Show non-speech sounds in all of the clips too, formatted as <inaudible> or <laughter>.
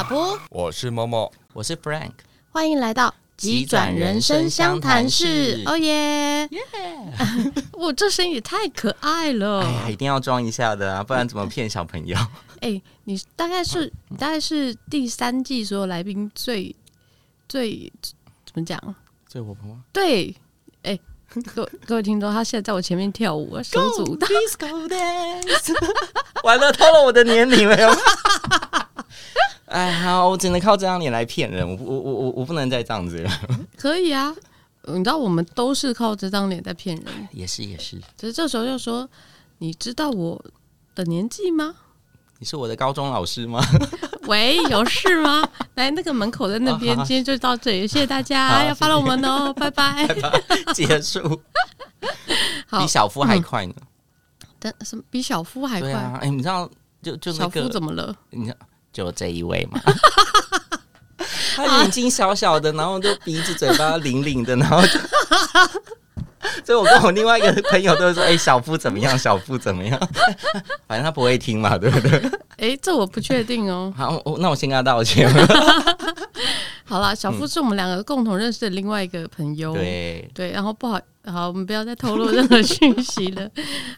阿波，我是默默，我是 Frank，欢迎来到急转人生相谈室。哦耶！耶！我 <laughs> 这声音也太可爱了。哎呀，一定要装一下的啊，不然怎么骗小朋友？<laughs> 哎，你大概是你大概是第三季所有来宾最最怎么讲？最活泼？对，哎。各位 <laughs> 各位听众，他现在在我前面跳舞，手舞足蹈。完了，透露我的年龄了。哎，好，我只能靠这张脸来骗人，我我我我我不能再这样子了。可以啊，你知道我们都是靠这张脸在骗人。也是也是，只是这时候就说，你知道我的年纪吗？你是我的高中老师吗？<laughs> 喂，有事吗？来，那个门口在那边。今天就到这里，谢谢大家，要 follow 我们哦，拜拜。结束。比小夫还快呢？但什么比小夫还快？哎，你知道就就小夫怎么了？你知道就这一位嘛？<laughs> 他眼睛小小的，然后就鼻子嘴巴灵灵的，然后就。<laughs> 所以，我跟我另外一个朋友都会说：“哎、欸，小夫怎么样？小夫怎么样？” <laughs> 反正他不会听嘛，对不对？哎、欸，这我不确定哦。好，那我先跟他道歉。好啦，小夫是我们两个共同认识的另外一个朋友。对对，然后不好，好，我们不要再透露任何讯息了。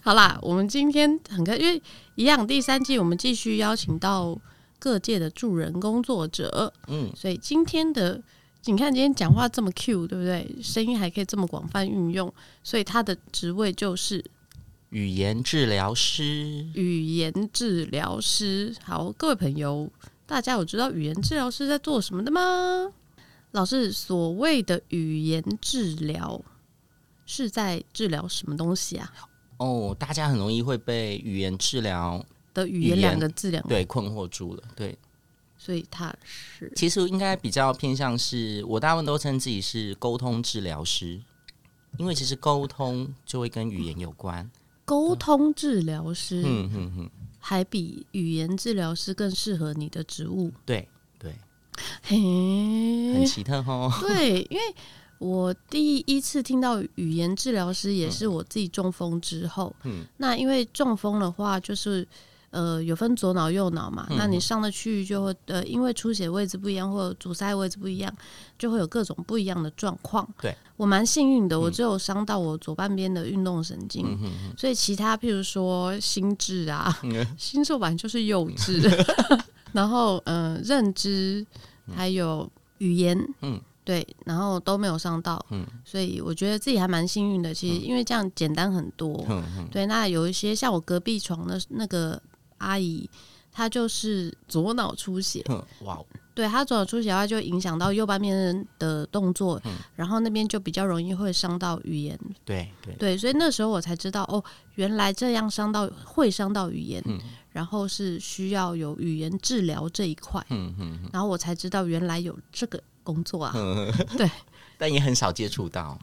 好啦，我们今天很开，因为一样第三季，我们继续邀请到各界的助人工作者。嗯，所以今天的。你看今天讲话这么 Q，对不对？声音还可以这么广泛运用，所以他的职位就是语言治疗师。语言治疗师，好，各位朋友，大家有知道语言治疗师在做什么的吗？老师，所谓的语言治疗是在治疗什么东西啊？哦，大家很容易会被语言治疗的语言两个字两个对困惑住了，对。所以他是，其实应该比较偏向是，我大部分都称自己是沟通治疗师，因为其实沟通就会跟语言有关。沟通治疗师，嗯嗯嗯，还比语言治疗师更适合你的职务。对对，嘿，很奇特哦。对，因为我第一次听到语言治疗师，也是我自己中风之后。嗯，那因为中风的话，就是。呃，有分左脑右脑嘛？嗯、那你上的区域就会呃，因为出血位置不一样，或者阻塞位置不一样，就会有各种不一样的状况。对，我蛮幸运的，我只有伤到我左半边的运动神经，嗯、哼哼，所以其他譬如说心智啊，嗯、心智版就是幼稚，<laughs> 然后呃，认知还有语言，嗯，对，然后都没有伤到，嗯，所以我觉得自己还蛮幸运的。其实因为这样简单很多，嗯嗯，对，那有一些像我隔壁床的那个。阿姨，她就是左脑出血，哇！对，她左脑出血的话，就影响到右半边的动作，嗯、然后那边就比较容易会伤到语言。对对对，所以那时候我才知道，哦，原来这样伤到会伤到语言，嗯、然后是需要有语言治疗这一块。嗯嗯，然后我才知道原来有这个工作啊。<laughs> 嗯、对，但也很少接触到。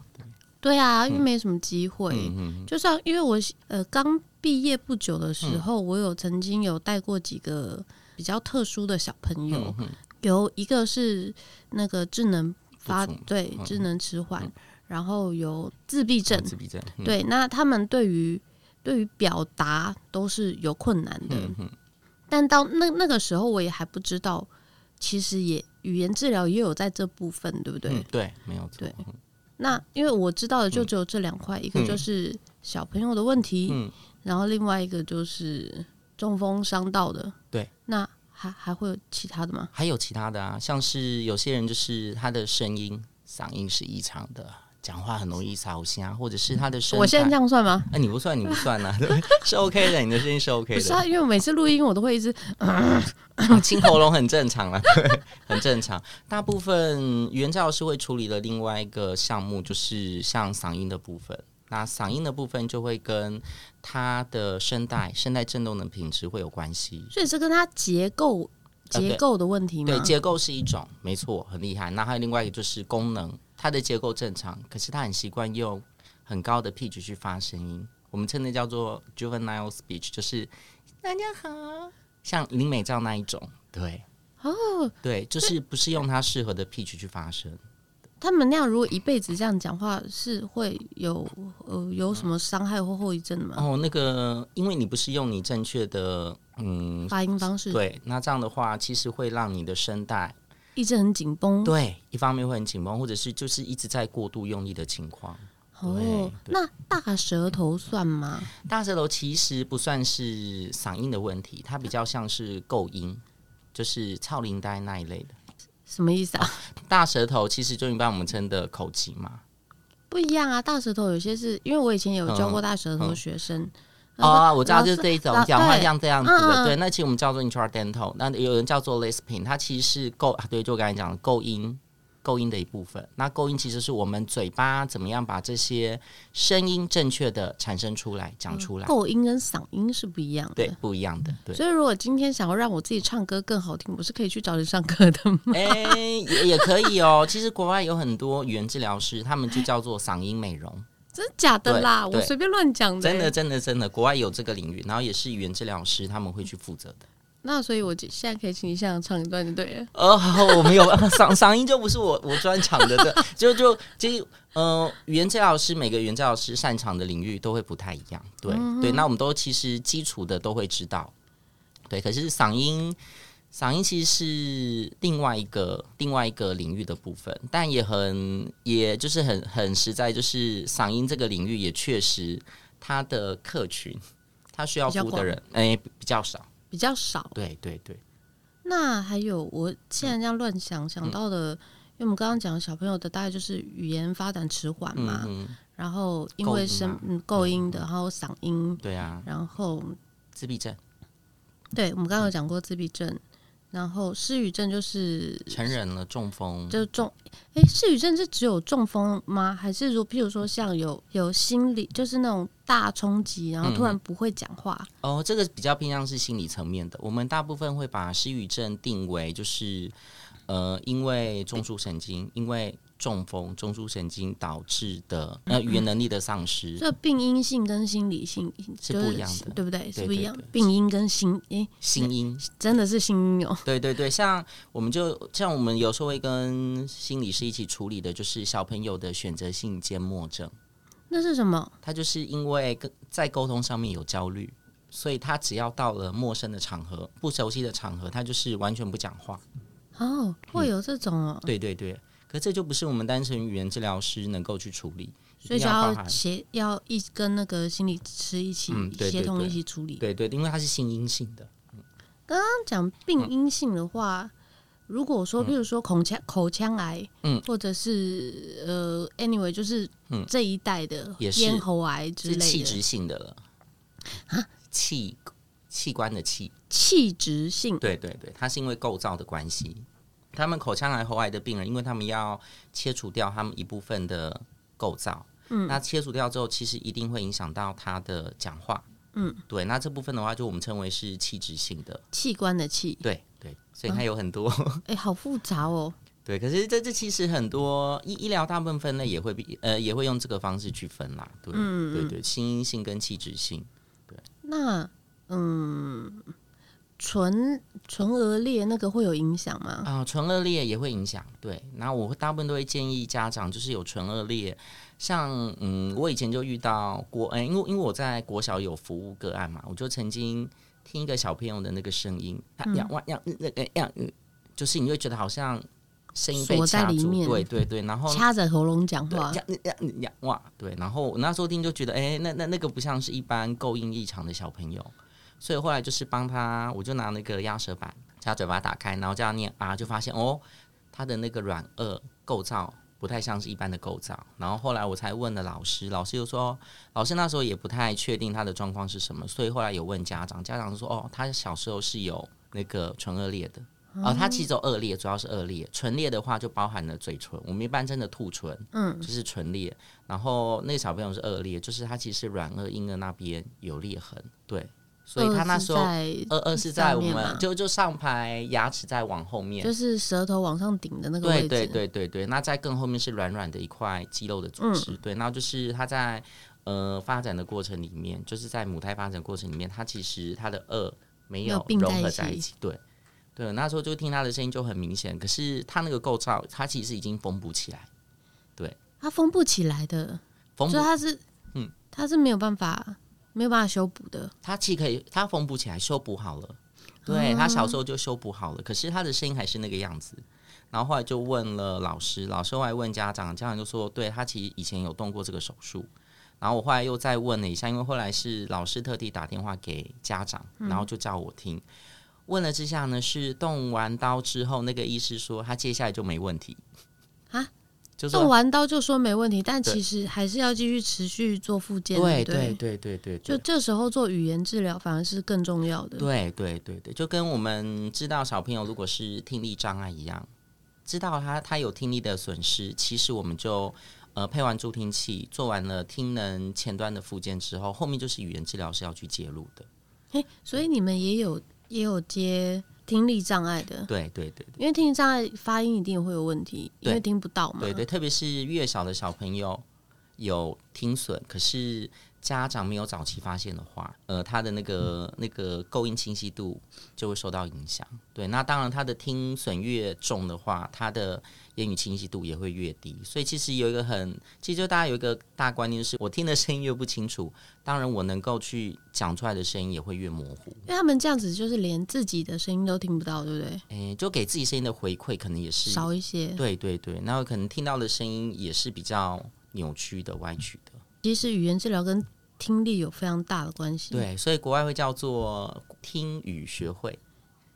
对啊，因为没什么机会。嗯嗯、就像因为我呃刚毕业不久的时候，嗯、我有曾经有带过几个比较特殊的小朋友，有一个是那个智能发对、嗯、智能迟缓，嗯、然后有自闭症。自闭症。嗯、对，那他们对于对于表达都是有困难的。但到那那个时候，我也还不知道，其实也语言治疗也有在这部分，对不对？嗯、对，没有错。对。那因为我知道的就只有这两块，嗯、一个就是小朋友的问题，嗯、然后另外一个就是中风伤到的。对，那还还会有其他的吗？还有其他的啊，像是有些人就是他的声音嗓音是异常的。讲话很容易吵声，或者是他的声音。我现在这样算吗？哎、啊，你不算，你不算呐，对，<laughs> 是 OK 的，你的声音是 OK 的。是啊，因为我每次录音我都会一直，啊、清喉咙很正常啊，<laughs> 对，很正常。大部分语言治疗师会处理的另外一个项目，就是像嗓音的部分。那嗓音的部分就会跟它的声带、声带振动的品质会有关系。所以这跟它结构结构的问题吗？对，结构是一种，没错，很厉害。那还有另外一个就是功能。它的结构正常，可是它很习惯用很高的 pitch 去发声音，我们称的叫做 juvenile speech，就是大家好，像林美照那一种，对，哦，对，就是不是用它适合的 pitch 去发声。他们那样如果一辈子这样讲话，是会有呃有什么伤害或后遗症的吗？哦，那个，因为你不是用你正确的嗯发音方式，对，那这样的话，其实会让你的声带一直很紧绷。对，一方面会很紧绷，或者是就是一直在过度用力的情况。哦，那大舌头算吗？大舌头其实不算是嗓音的问题，它比较像是构音，就是超龄呆那一类的。什么意思啊？大舌头其实就一般我们称的口疾嘛，不一样啊。大舌头有些是因为我以前有教过大舌头的学生。哦，我知道就是这一种讲话像这样子的，对，那其实我们叫做 intradental，那有人叫做 lisping，它其实是构，对，就刚才讲的构音。构音的一部分，那构音其实是我们嘴巴怎么样把这些声音正确的产生出来、讲出来。构音跟嗓音是不一样的，对，不一样的。对，所以如果今天想要让我自己唱歌更好听，我是可以去找你上课的吗？哎、欸，也也可以哦。<laughs> 其实国外有很多语言治疗师，他们就叫做嗓音美容。真的假的啦？我随便乱讲的。真的，真的，真的，国外有这个领域，然后也是语言治疗师，他们会去负责的。那所以，我现在可以请你现场唱一段就对了。哦，我没有 <laughs> 嗓嗓音就不是我我专长的，<laughs> 对，就就其实呃，语言治疗师每个语言治疗师擅长的领域都会不太一样，对、嗯、对。那我们都其实基础的都会知道，对。可是嗓音嗓音其实是另外一个另外一个领域的部分，但也很也就是很很实在，就是嗓音这个领域也确实它的客群，它需要服务的人哎、欸、比较少。比较少，对对对。那还有，我现在这样乱想、嗯、想到的，因为我们刚刚讲小朋友的大概就是语言发展迟缓嘛，嗯、然后因为声嗯构音的，然后嗓音，对啊，然后自闭症，对，我们刚刚有讲过自闭症。然后失语症就是成人了，中风就中。哎，失语症是只有中风吗？还是说，譬如说像有有心理，就是那种大冲击，然后突然不会讲话？嗯、哦，这个比较偏向是心理层面的。我们大部分会把失语症定为就是呃，因为中枢神经，因为。中风、中枢神经导致的那语言能力的丧失，这、嗯、病因性跟心理性是不一样的，对不对？是不一样。病因跟心诶、欸，心因真的是心因哦。对对对，像我们就像我们有时候会跟心理师一起处理的，就是小朋友的选择性缄默症。那是什么？他就是因为跟在沟通上面有焦虑，所以他只要到了陌生的场合、不熟悉的场合，他就是完全不讲话。哦，会有这种哦。嗯、对对对。可这就不是我们单纯语言治疗师能够去处理，所以就要协要一跟那个心理师一起协同一起处理。对对，对，因为它是性阴性的。刚刚讲病因性的话，嗯、如果说，比如说口腔口腔癌，嗯，或者是呃，anyway，就是这一代的咽喉癌之类的，器质性的了。啊，器器官的器，器质性，对对对，它是因为构造的关系。他们口腔癌、喉癌的病人，因为他们要切除掉他们一部分的构造，嗯，那切除掉之后，其实一定会影响到他的讲话，嗯，对。那这部分的话，就我们称为是器质性的器官的器，对对。所以它有很多，哎、好复杂哦。<laughs> 对，可是这这其实很多医医疗大部分分类也会比呃也会用这个方式去分啦，对，嗯、对对，心因性跟器质性，对。那嗯。唇唇腭裂那个会有影响吗？啊，唇腭裂也会影响。对，那我大部分都会建议家长，就是有唇腭裂，像嗯，我以前就遇到过，哎，因为因为我在国小有服务个案嘛，我就曾经听一个小朋友的那个声音，他呀哇呀那个呀，就是你会觉得好像声音被掐住，对对对，然后掐着喉咙讲话，呀呀呀哇，对，然后我那时候听就觉得，哎，那那那个不像是一般构音异常的小朋友。所以后来就是帮他，我就拿那个压舌板，将嘴巴打开，然后这样念啊，就发现哦，他的那个软腭构造不太像是一般的构造。然后后来我才问了老师，老师又说，老师那时候也不太确定他的状况是什么，所以后来有问家长，家长说哦，他小时候是有那个唇腭裂的，哦，他其实有腭裂，主要是腭裂，唇裂的话就包含了嘴唇，我们一般真的吐唇，嗯，就是唇裂。然后那个小朋友是腭裂，就是他其实软腭、硬腭那边有裂痕，对。所以他那时候，二二是在我们就就上排牙齿在往后面，就是舌头往上顶的那个位置。对对对对对，那在更后面是软软的一块肌肉的组织。嗯、对，然后就是他在呃发展的过程里面，就是在母胎发展过程里面，他其实他的二没有融合在一起。对对，那时候就听他的声音就很明显，可是他那个构造，他其实已经缝补起来。对，它缝不起来的，缝不，所以它是，嗯，它是没有办法，没有办法修补的。他既可以，他缝补起来，修补好了。对，他小时候就修补好了，可是他的声音还是那个样子。然后后来就问了老师，老师后来问家长，家长就说，对，他其实以前有动过这个手术。然后我后来又再问了一下，因为后来是老师特地打电话给家长，然后就叫我听。嗯、问了之下呢，是动完刀之后，那个医师说他接下来就没问题啊。动完刀就说没问题，但其实还是要继续持续做复健。对对对对对，就这时候做语言治疗反而是更重要的。对对对对，就跟我们知道小朋友如果是听力障碍一样，知道他他有听力的损失，其实我们就呃配完助听器，做完了听能前端的复健之后，后面就是语言治疗是要去介入的。哎，所以你们也有也有接。听力障碍的，对对对，因为听力障碍发音一定会有问题，因为听不到嘛。对对，特别是越小的小朋友有听损，可是家长没有早期发现的话，呃，他的那个那个构音清晰度就会受到影响。对，那当然他的听损越重的话，他的。言语清晰度也会越低，所以其实有一个很，其实就大家有一个大观念，就是我听的声音越不清楚，当然我能够去讲出来的声音也会越模糊。因为他们这样子就是连自己的声音都听不到，对不对？诶，就给自己声音的回馈可能也是少一些。对对对，然后可能听到的声音也是比较扭曲的、歪曲的。其实语言治疗跟听力有非常大的关系。对，所以国外会叫做听语学会。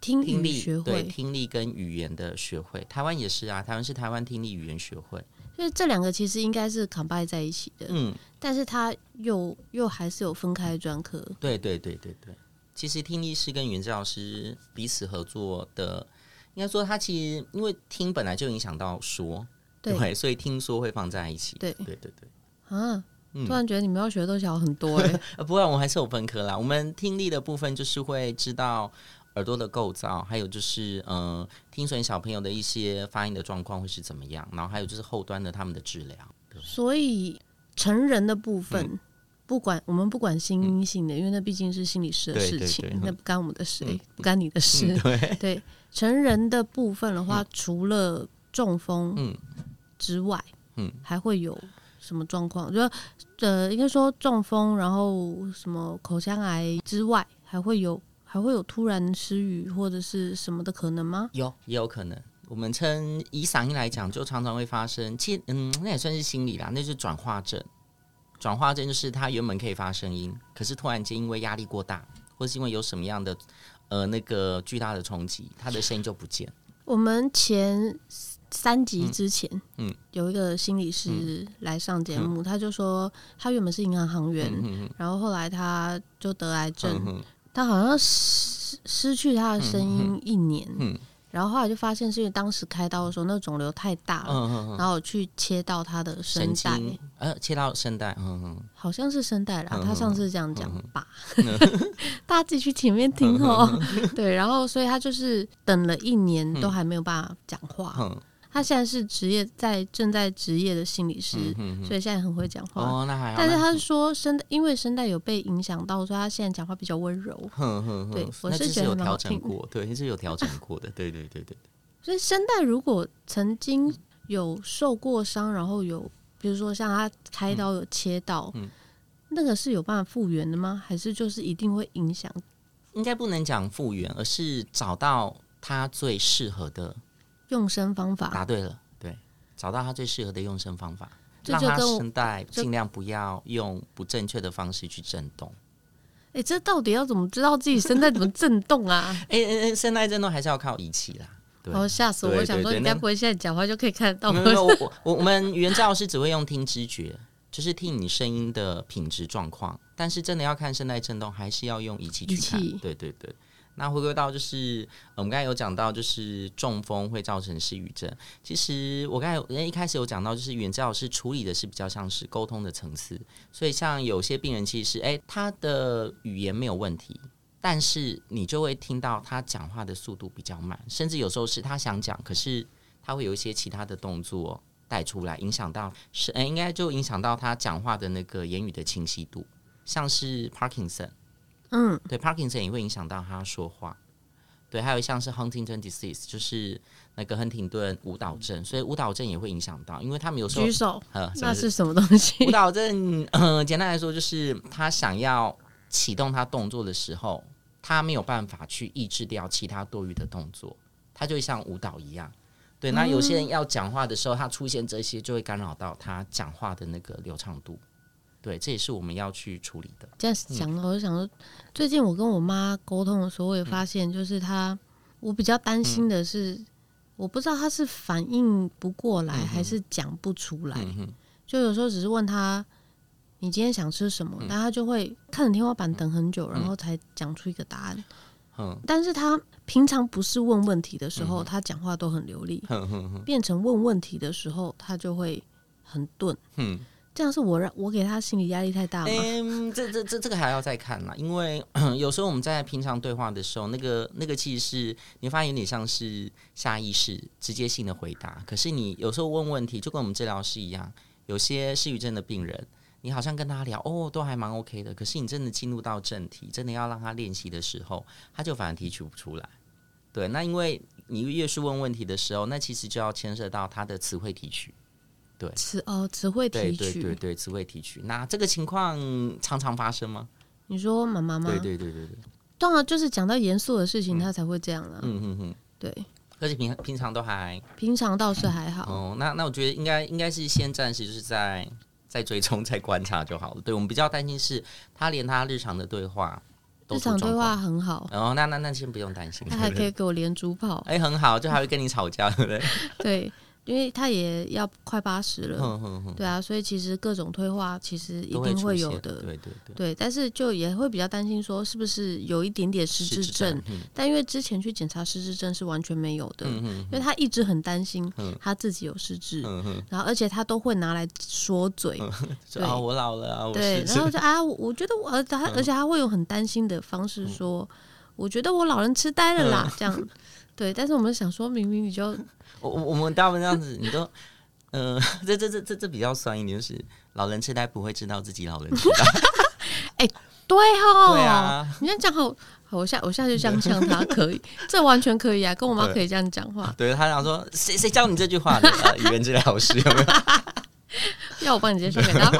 听力学会，对，听力跟语言的学会，台湾也是啊，台湾是台湾听力语言学会，所以这两个其实应该是 combine 在一起的，嗯，但是它又又还是有分开专科，对对对对对，其实听力师跟语言治疗师彼此合作的，应该说他其实因为听本来就影响到说，对，对，所以听说会放在一起，对。对对对，啊，突然觉得你们要学的东西好很多哎、欸，<laughs> 不过我们还是有分科啦，我们听力的部分就是会知道。耳朵的构造，还有就是，嗯、呃，听损小朋友的一些发音的状况会是怎么样？然后还有就是后端的他们的治疗。所以成人的部分，嗯、不管我们不管心因性的，嗯、因为那毕竟是心理师的事情，那不干我们的事，嗯、不干你的事。嗯、对，<laughs> 对，成人的部分的话，嗯、除了中风之外，嗯，还会有什么状况？就呃，应该说中风，然后什么口腔癌之外，还会有。还会有突然失语或者是什么的可能吗？有，也有可能。我们称以嗓音来讲，就常常会发生。其实，嗯，那也算是心理啦，那是转化症。转化症就是他原本可以发声音，可是突然间因为压力过大，或是因为有什么样的呃那个巨大的冲击，他的声音就不见。我们前三集之前，嗯，嗯有一个心理师来上节目，嗯、他就说他原本是银行行员，然后后来他就得癌症。嗯他好像失失去他的声音一年，嗯嗯、然后后来就发现是因为当时开刀的时候那个肿瘤太大了，嗯嗯嗯、然后去切到他的声带，呃，切到声带，嗯嗯、好像是声带啦。嗯、他上次这样讲吧，嗯、<laughs> 大家自己去前面听哦。嗯、对，然后所以他就是等了一年都还没有办法讲话。他现在是职业在正在职业的心理师，嗯、哼哼所以现在很会讲话。哦，那还好。但是他是说声带，因为声带有被影响到，所以他现在讲话比较温柔。哼哼哼对，我是觉得有调整过，对，是有调整过的，对对对对。<laughs> 所以声带如果曾经有受过伤，然后有比如说像他开刀有切到，嗯、那个是有办法复原的吗？还是就是一定会影响？应该不能讲复原，而是找到他最适合的。用声方法答对了，对，找到他最适合的用声方法，让他声带尽量不要用不正确的方式去震动。哎、欸，这到底要怎么知道自己声带怎么震动啊？哎哎哎，声带震动还是要靠仪器啦。哦，吓死我！我想说，你该不会现在讲话就可以看得到？没有，我我我们语言治疗师只会用听知觉，就是听你声音的品质状况。但是真的要看声带震动，还是要用仪器去看。对对对。那回归到就是，我们刚才有讲到，就是中风会造成失语症。其实我刚才人一开始有讲到，就是语言治疗师处理的是比较像是沟通的层次。所以像有些病人其实是，诶，他的语言没有问题，但是你就会听到他讲话的速度比较慢，甚至有时候是他想讲，可是他会有一些其他的动作带出来，影响到是，诶，应该就影响到他讲话的那个言语的清晰度，像是 Parkinson。嗯，对，Parkinson 也会影响到他说话，对，还有一项是 Huntington disease，就是那个亨廷顿舞蹈症，所以舞蹈症也会影响到，因为他们有时候举手，呃，那是什么东西？<laughs> 舞蹈症，呃，简单来说就是他想要启动他动作的时候，他没有办法去抑制掉其他多余的动作，他就像舞蹈一样。对，那有些人要讲话的时候，他出现这些就会干扰到他讲话的那个流畅度。对，这也是我们要去处理的。这样想，我就想说，最近我跟我妈沟通的时候，我也发现，就是她，我比较担心的是，我不知道她是反应不过来，还是讲不出来。就有时候只是问她，你今天想吃什么？但她就会看着天花板等很久，然后才讲出一个答案。嗯，但是她平常不是问问题的时候，她讲话都很流利。变成问问题的时候，她就会很钝。嗯，这样是我让我给他心理压力太大吗？这这这这个还要再看啦，因为 <clears throat> 有时候我们在平常对话的时候，那个那个其实是你发现有点像是下意识、直接性的回答。可是你有时候问问题，就跟我们治疗师一样，有些失语症的病人。你好像跟他聊哦，都还蛮 OK 的。可是你真的进入到正题，真的要让他练习的时候，他就反而提取不出来。对，那因为你越是问问题的时候，那其实就要牵涉到他的词汇提取。对，词哦，词汇提取，对对对对，词汇提取。那这个情况常常发生吗？你说妈妈吗？对对对对对。当然，就是讲到严肃的事情，他才会这样了。嗯嗯嗯，对。而且平平常都还，平常倒是还好。哦，那那我觉得应该应该是先暂时就是在。在追踪、在观察就好了。对，我们比较担心是，他连他日常的对话，日常对话很好。然后、哦、那那那先不用担心，他还可以给我连珠炮。<laughs> 哎、欸，很好，就还会跟你吵架，对不对？<laughs> 对。因为他也要快八十了，对啊，所以其实各种退化其实一定会有的，对对对，对，但是就也会比较担心说是不是有一点点失智症，嗯、但因为之前去检查失智症是完全没有的，因为他一直很担心他自己有失智，嗯、然后而且他都会拿来说嘴，<laughs> 啊、哦，我老了啊，对，<laughs> 然后就啊，我觉得我而，他而且他会有很担心的方式说，嗯、我觉得我老人痴呆了啦，这样，对，但是我们想说明明你就。我我们大部分这样子，你都，嗯、呃，这这这这这比较酸一点，就是老人痴呆不会知道自己老人痴呆。<laughs> 哎、欸，对哦，<laughs> 对啊，你这样讲好，我下我下去这样呛他可以，这完全可以啊，跟我妈可以这样讲话。对，他想说，谁谁教你这句话的？<laughs> 语言治疗师有没有？要我帮你介绍给他？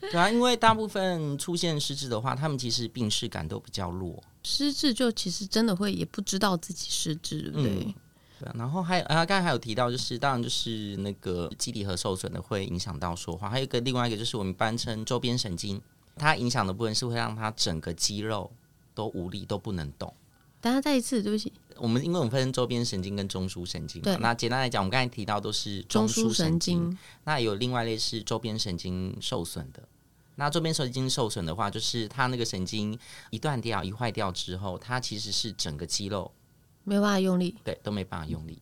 对啊，因为大部分出现失智的话，他们其实病视感都比较弱。失智就其实真的会也不知道自己失智，对不对？嗯对，然后还有啊，刚才还有提到，就是当然就是那个基底核受损的会影响到说话，还有一个另外一个就是我们一般称周边神经，它影响的部分是会让它整个肌肉都无力，都不能动。大家再一次，对不起，我们因为我们分周边神经跟中枢神经，对，那简单来讲，我们刚才提到都是中枢神经，那有另外一类是周边神经受损的。那周边神经受损的话，就是它那个神经一断掉、一坏掉之后，它其实是整个肌肉。没有办法用力，对，都没办法用力，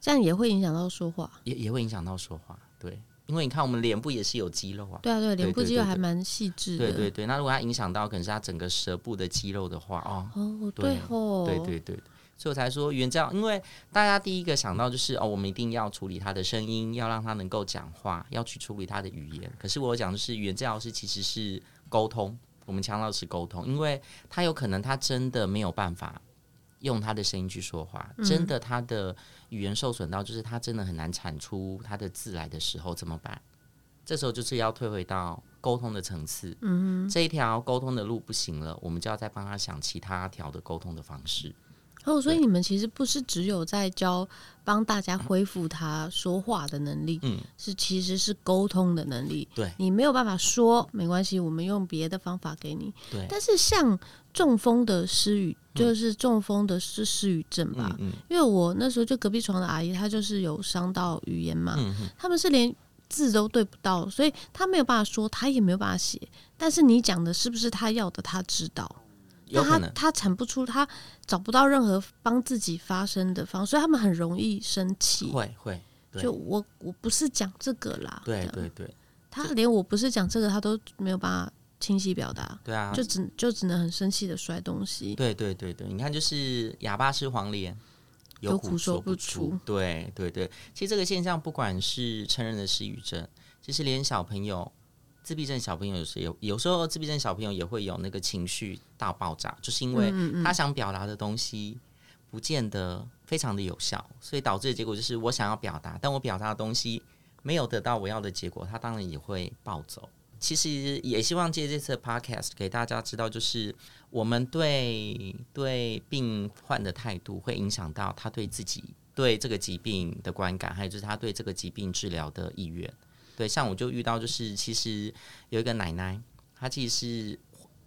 这样也会影响到说话，也也会影响到说话，对，因为你看我们脸部也是有肌肉啊，对啊，对，脸部肌肉还蛮细致的，对对对。那如果它影响到可能是它整个舌部的肌肉的话，哦，哦，对哦，对对对，所以我才说语言治疗，因为大家第一个想到就是哦，我们一定要处理他的声音，要让他能够讲话，要去处理他的语言。可是我讲的是语言治疗师其实是沟通，我们强调的是沟通，因为他有可能他真的没有办法。用他的声音去说话，真的他的语言受损到，就是他真的很难产出他的字来的时候怎么办？这时候就是要退回到沟通的层次。嗯，这一条沟通的路不行了，我们就要再帮他想其他条的沟通的方式。哦，所以你们其实不是只有在教帮大家恢复他说话的能力，嗯，是其实是沟通的能力。对，你没有办法说没关系，我们用别的方法给你。对，但是像中风的失语，就是中风的失失语症吧？嗯，因为我那时候就隔壁床的阿姨，她就是有伤到语言嘛，他们是连字都对不到，所以他没有办法说，他也没有办法写。但是你讲的是不是他要的？他知道。那他他产不出，他找不到任何帮自己发声的方，所以他们很容易生气。会会，就我我不是讲这个啦。对对对，他连我不是讲这个，他都没有办法清晰表达。对啊，就只就只能很生气的摔东西。对对对对，你看，就是哑巴吃黄连，有苦说不出。对对对，其实这个现象不管是成人的失语症，其实连小朋友自闭症小朋友有时有有时候自闭症小朋友也会有那个情绪大爆炸，就是因为他想表达的东西不见得非常的有效，所以导致的结果就是我想要表达，但我表达的东西没有得到我要的结果，他当然也会暴走。其实也希望借这次的 podcast 给大家知道，就是我们对对病患的态度会影响到他对自己对这个疾病的观感，还有就是他对这个疾病治疗的意愿。对，像我就遇到，就是其实有一个奶奶，她其实是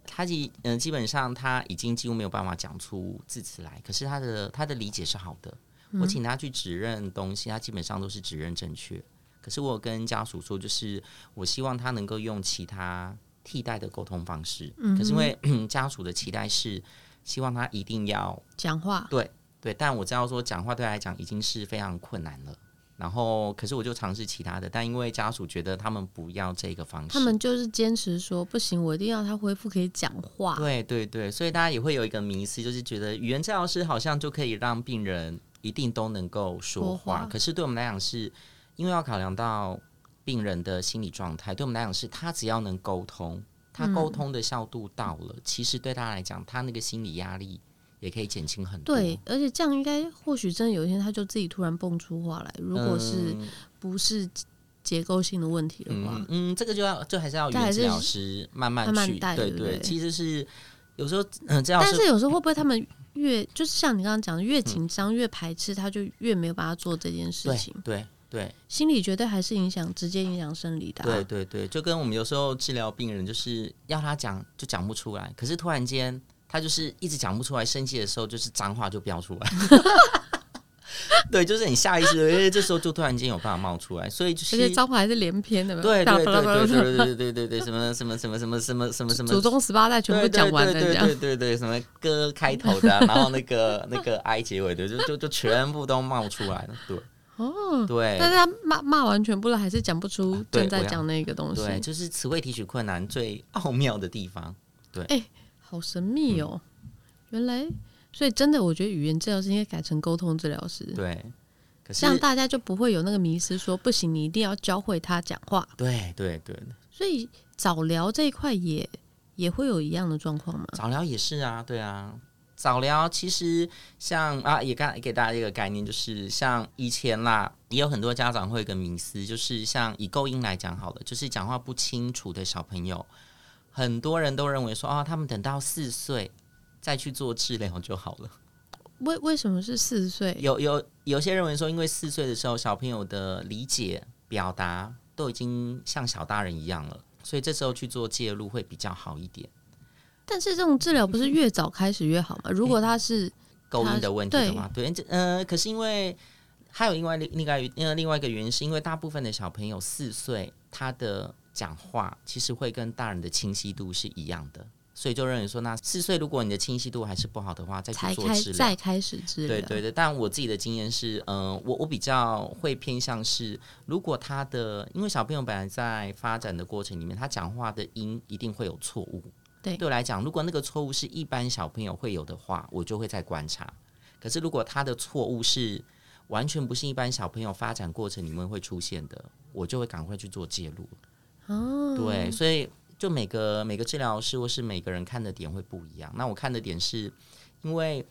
她基嗯基本上她已经几乎没有办法讲出字词来，可是她的她的理解是好的。我请她去指认东西，她基本上都是指认正确。可是我有跟家属说，就是我希望他能够用其他替代的沟通方式。可是因为 <clears throat> 家属的期待是希望他一定要讲话，对对，但我知道说讲话对他来讲已经是非常困难了。然后，可是我就尝试其他的，但因为家属觉得他们不要这个方式，他们就是坚持说不行，我一定要他恢复可以讲话。对对对，所以大家也会有一个迷思，就是觉得语言治疗师好像就可以让病人一定都能够说话。说话。可是对我们来讲，是因为要考量到病人的心理状态，对我们来讲是，他只要能沟通，他沟通的效度到了，嗯、其实对他来讲，他那个心理压力。也可以减轻很多。对，而且这样应该或许真的有一天他就自己突然蹦出话来。如果是不是结构性的问题的话，嗯，嗯，这个就要就还是要语言治疗师慢慢去慢慢带，对对，对。其实是有时候嗯，这样。但是有时候会不会他们越就是像你刚刚讲的，越紧张越排斥，他就越没有办法做这件事情。对对，对，心理绝对还是影响直接影响生理的啊。对对对，就跟我们有时候治疗病人，就是要他讲就讲不出来，可是突然间。他就是一直讲不出来，生气的时候就是脏话就飙出来。<laughs> 对，就是你下意识的，因为这时候就突然间有办法冒出来，所以就是脏话还是连篇的。对对对对对对对对对，什么什么什么什么什么什么什么祖宗十八代全部讲完了，对对对对什么歌开头的，然后那个那个 I 结尾的，就就就全部都冒出来了。对，哦，对，但是他骂骂完全部了，还是讲不出正在讲那个东西。对，就是词汇提取困难最奥妙的地方。对，哎。好神秘哦！嗯、原来，所以真的，我觉得语言治疗师应该改成沟通治疗师。对，可是这样大家就不会有那个迷思，说不行，你一定要教会他讲话。对对对。所以早疗这一块也也会有一样的状况吗？早疗也是啊，对啊。早疗其实像啊，也刚给大家一个概念，就是像以前啦，也有很多家长会有个迷思，就是像以构音来讲好了，就是讲话不清楚的小朋友。很多人都认为说啊，他们等到四岁再去做治疗就好了。为为什么是四岁？有有有些认为说，因为四岁的时候小朋友的理解表达都已经像小大人一样了，所以这时候去做介入会比较好一点。但是这种治疗不是越早开始越好吗？如果他是构音的问题的话，对，这呃，可是因为还有另外另另外呃另外一个原因，是因为大部分的小朋友四岁他的。讲话其实会跟大人的清晰度是一样的，所以就认为说，那四岁如果你的清晰度还是不好的话，再去做治疗，再开始治疗。对对对，但我自己的经验是，嗯、呃，我我比较会偏向是，如果他的，因为小朋友本来在发展的过程里面，他讲话的音一定会有错误。对，对我来讲，如果那个错误是一般小朋友会有的话，我就会再观察。可是如果他的错误是完全不是一般小朋友发展过程里面会出现的，我就会赶快去做介入。哦，对，所以就每个每个治疗师或是每个人看的点会不一样。那我看的点是，因为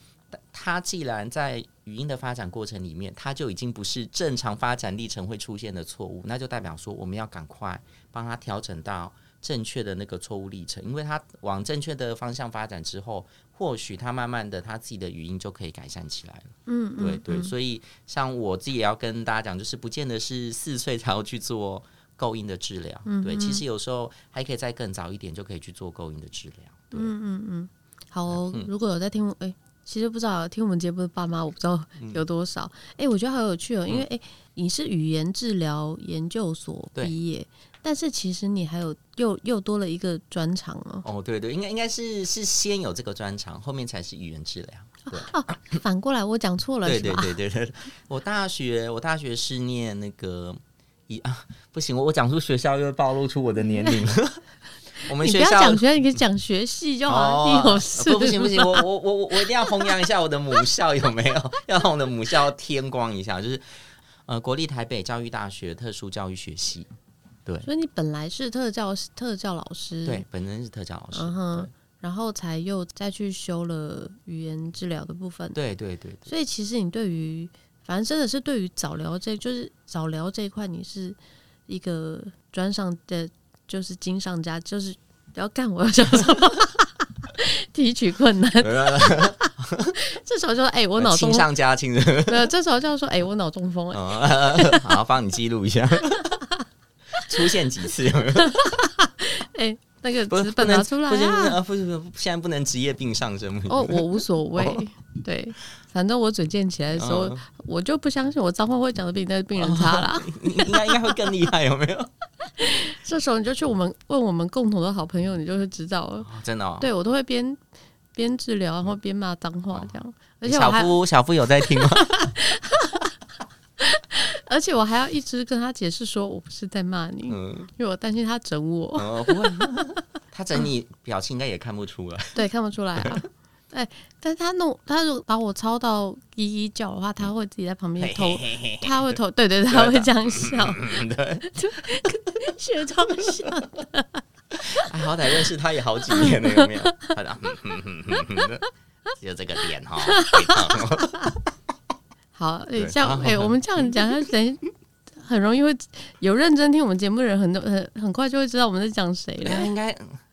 他既然在语音的发展过程里面，他就已经不是正常发展历程会出现的错误，那就代表说我们要赶快帮他调整到正确的那个错误历程，因为他往正确的方向发展之后，或许他慢慢的他自己的语音就可以改善起来了。嗯，嗯，对对，所以像我自己也要跟大家讲，就是不见得是四岁才要去做。构音的治疗，嗯，对，其实有时候还可以再更早一点就可以去做构音的治疗。对，嗯嗯嗯，好哦，嗯，如果有在听，哎，其实不知道听我们节目的爸妈，我不知道有多少。哎，嗯，我觉得好有趣哦，因为哎，你是语言治疗研究所毕业，但是其实你还有又又多了一个专长哦。哦，对对，应该应该是是先有这个专长，后面才是语言治疗。对，哦，反过来我讲错了，对对对对对，<laughs> 我大学我大学是念那个。一啊，不行，我我讲出学校又会暴露出我的年龄。<laughs> 我们学校讲学校，你可以讲学系就好不行不行，我我我我一定要弘扬一下我的母校有没有？<laughs> 要让我的母校添光一下，就是呃国立台北教育大学特殊教育学系。对，所以你本来是特教特教老师，对，本身是特教老师，嗯哼，然后才又再去修了语言治疗的部分，对对对，对。所以其实你对于，反正真的是对于早疗这，就是早疗这一块，你是一个专上的，就是经上家，就是要干我要讲什么，<laughs> 提取困难。这时候就说：“哎、欸，我脑中亲上加亲的。”对，这时候就说：“哎、欸，我脑中风、欸。嗯” <laughs> 好，帮你记录一下。出现几次有没有？<laughs> 哎、欸，那个纸本拿出来啊！不是不是，现在不能职业病上身。哦，我无所谓、哦。对，反正我嘴贱起来的时候、哦，我就不相信我脏话会讲的比那个病人差啦。哦、应该应该会更厉害，有没有？这时候你就去我们问我们共同的好朋友，你就会知道了。哦、真的、哦？对，我都会边边治疗，然后边骂脏话，这样。哦、而且小夫小夫有在听吗？而且我还要一直跟他解释说，我不是在骂你、嗯，因为我担心他整我。哦、不会，<laughs> 他整你表情应该也看不出来。<laughs> 对，看不出来啊。<laughs> 哎，但是他弄，他如果把我抄到一一叫的话，他会自己在旁边偷，他会偷，对对，对，他会这样笑，对，学超像的。哎，好歹认识他也好几年了，有没有？他只有这个点哈。好，哎，这样，哎，我们这样讲，<laughs> 他等很容易会有认真听我们节目的人，很多很很快就会知道我们在讲谁了。应该，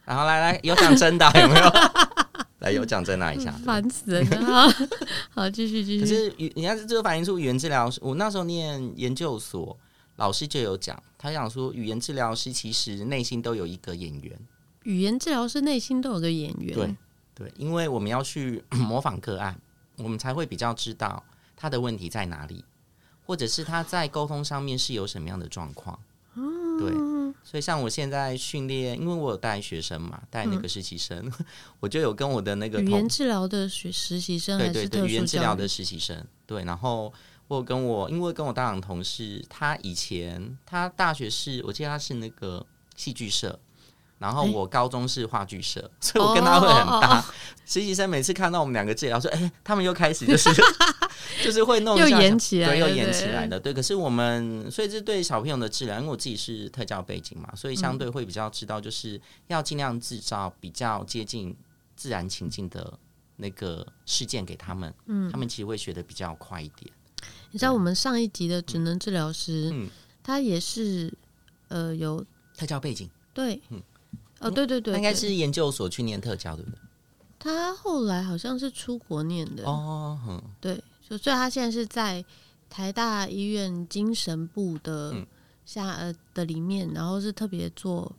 然后来来，有讲真的有没有？<laughs> 来，有讲真的一下，烦死了。好，继续继续。可是语，你看，这个反映出语言治疗师。我那时候念研究所，老师就有讲，他讲说，语言治疗师其实内心都有一个演员。语言治疗师内心都有个演员。对对，因为我们要去 <clears throat> 模仿个案，我们才会比较知道。他的问题在哪里，或者是他在沟通上面是有什么样的状况？对，所以像我现在训练，因为我有带学生嘛，带那个实习生，嗯，我就有跟我的那个语言治疗的学实习生，对对对，语言治疗的实习生，对，然后我有跟我，因为跟我大厂同事，他以前他大学是我记得他是那个戏剧社。然后我高中是话剧社，欸，<laughs> 所以我跟他会很搭。哦、实习生每次看到我们两个治疗，说：“哎、欸，他们又开始就是 <laughs> 就是会弄，又演起来，对，又演起来的。”对，可是我们所以这对小朋友的治疗，因为我自己是特教背景嘛，所以相对会比较知道，就是要尽量制造比较接近自然情境的那个事件给他们。嗯，他们其实会学的比较快一点。你知道我们上一集的职能治疗师，嗯，他也是呃有特教背景，对，嗯。哦，对对对，对，应该是研究所去念特教，对不对？他后来好像是出国念的。哦，对，所以他现在是在台大医院精神部的下呃的里面，然后是特别做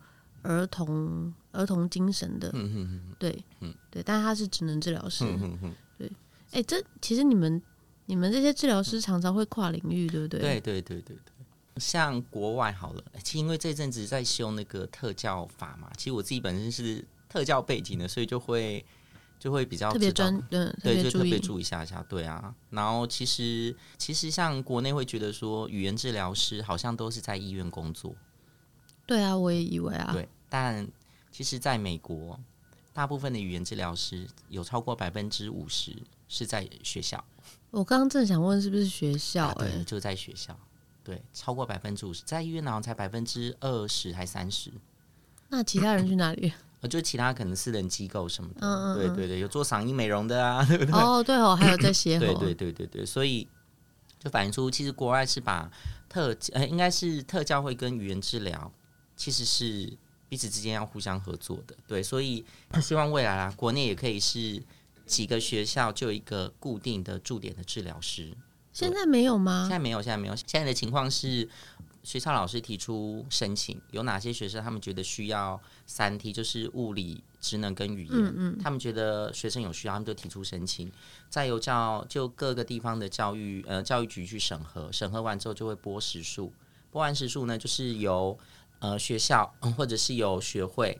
儿童儿童精神的，嗯嗯嗯，对，嗯对，但他是职能治疗师，嗯嗯对，哎，这其实你们你们这些治疗师常常会跨领域，对不对？对对对对对。像国外好了，其实因为这阵子在修那个特教法嘛，其实我自己本身是特教背景的，所以就会就会比较特别专，对，对，就特别注意一下一下，对啊。然后其实其实像国内会觉得说语言治疗师好像都是在医院工作，对啊，我也以为啊，对。但其实在美国，大部分的语言治疗师有超过百分之五十是在学校。我刚刚正想问是不是学校，欸，对，就在学校。对，超过百分之五十，在医院好像才百分之二十还三十。那其他人去哪里？<coughs> 呃，就其他可能私人机构什么的。嗯嗯，嗯。对对对，有做嗓音美容的啊，<laughs> 对不对？哦，对哦，还有这些。<coughs> 对对对对对，所以就反映出，其实国外是把特呃，应该是特教会跟语言治疗，其实是彼此之间要互相合作的。对，所以希望未来啊，国内也可以是几个学校就一个固定的驻点的治疗师。现在没有吗？现在没有，现在没有。现在的情况是，学校老师提出申请，有哪些学生他们觉得需要三 T，就是物理、职能跟语言。嗯嗯。他们觉得学生有需要，他们就提出申请，再由教就各个地方的教育呃教育局去审核，审核完之后就会拨时数，拨完时数呢，就是由呃学校或者是由学会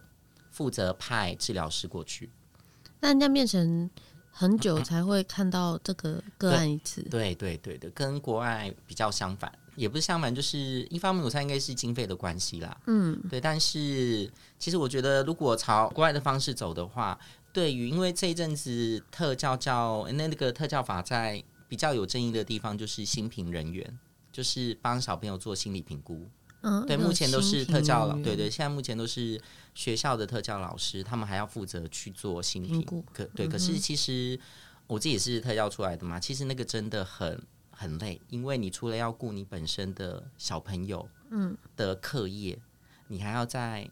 负责派治疗师过去。那人家变成。很久才会看到这个个案一次，对对对的，跟国外比较相反，也不是相反，就是一方面我猜应该是经费的关系啦，嗯，对，但是其实我觉得如果朝国外的方式走的话，对于因为这一阵子特教教那那个特教法在比较有争议的地方，就是新评人员，就是帮小朋友做心理评估。嗯，对，目前都是特教老，了。对对，现在目前都是学校的特教老师，他们还要负责去做新品。可对，可是其实我自己也是特教出来的嘛，其实那个真的很很累，因为你除了要顾你本身的小朋友嗯的课业，你还要再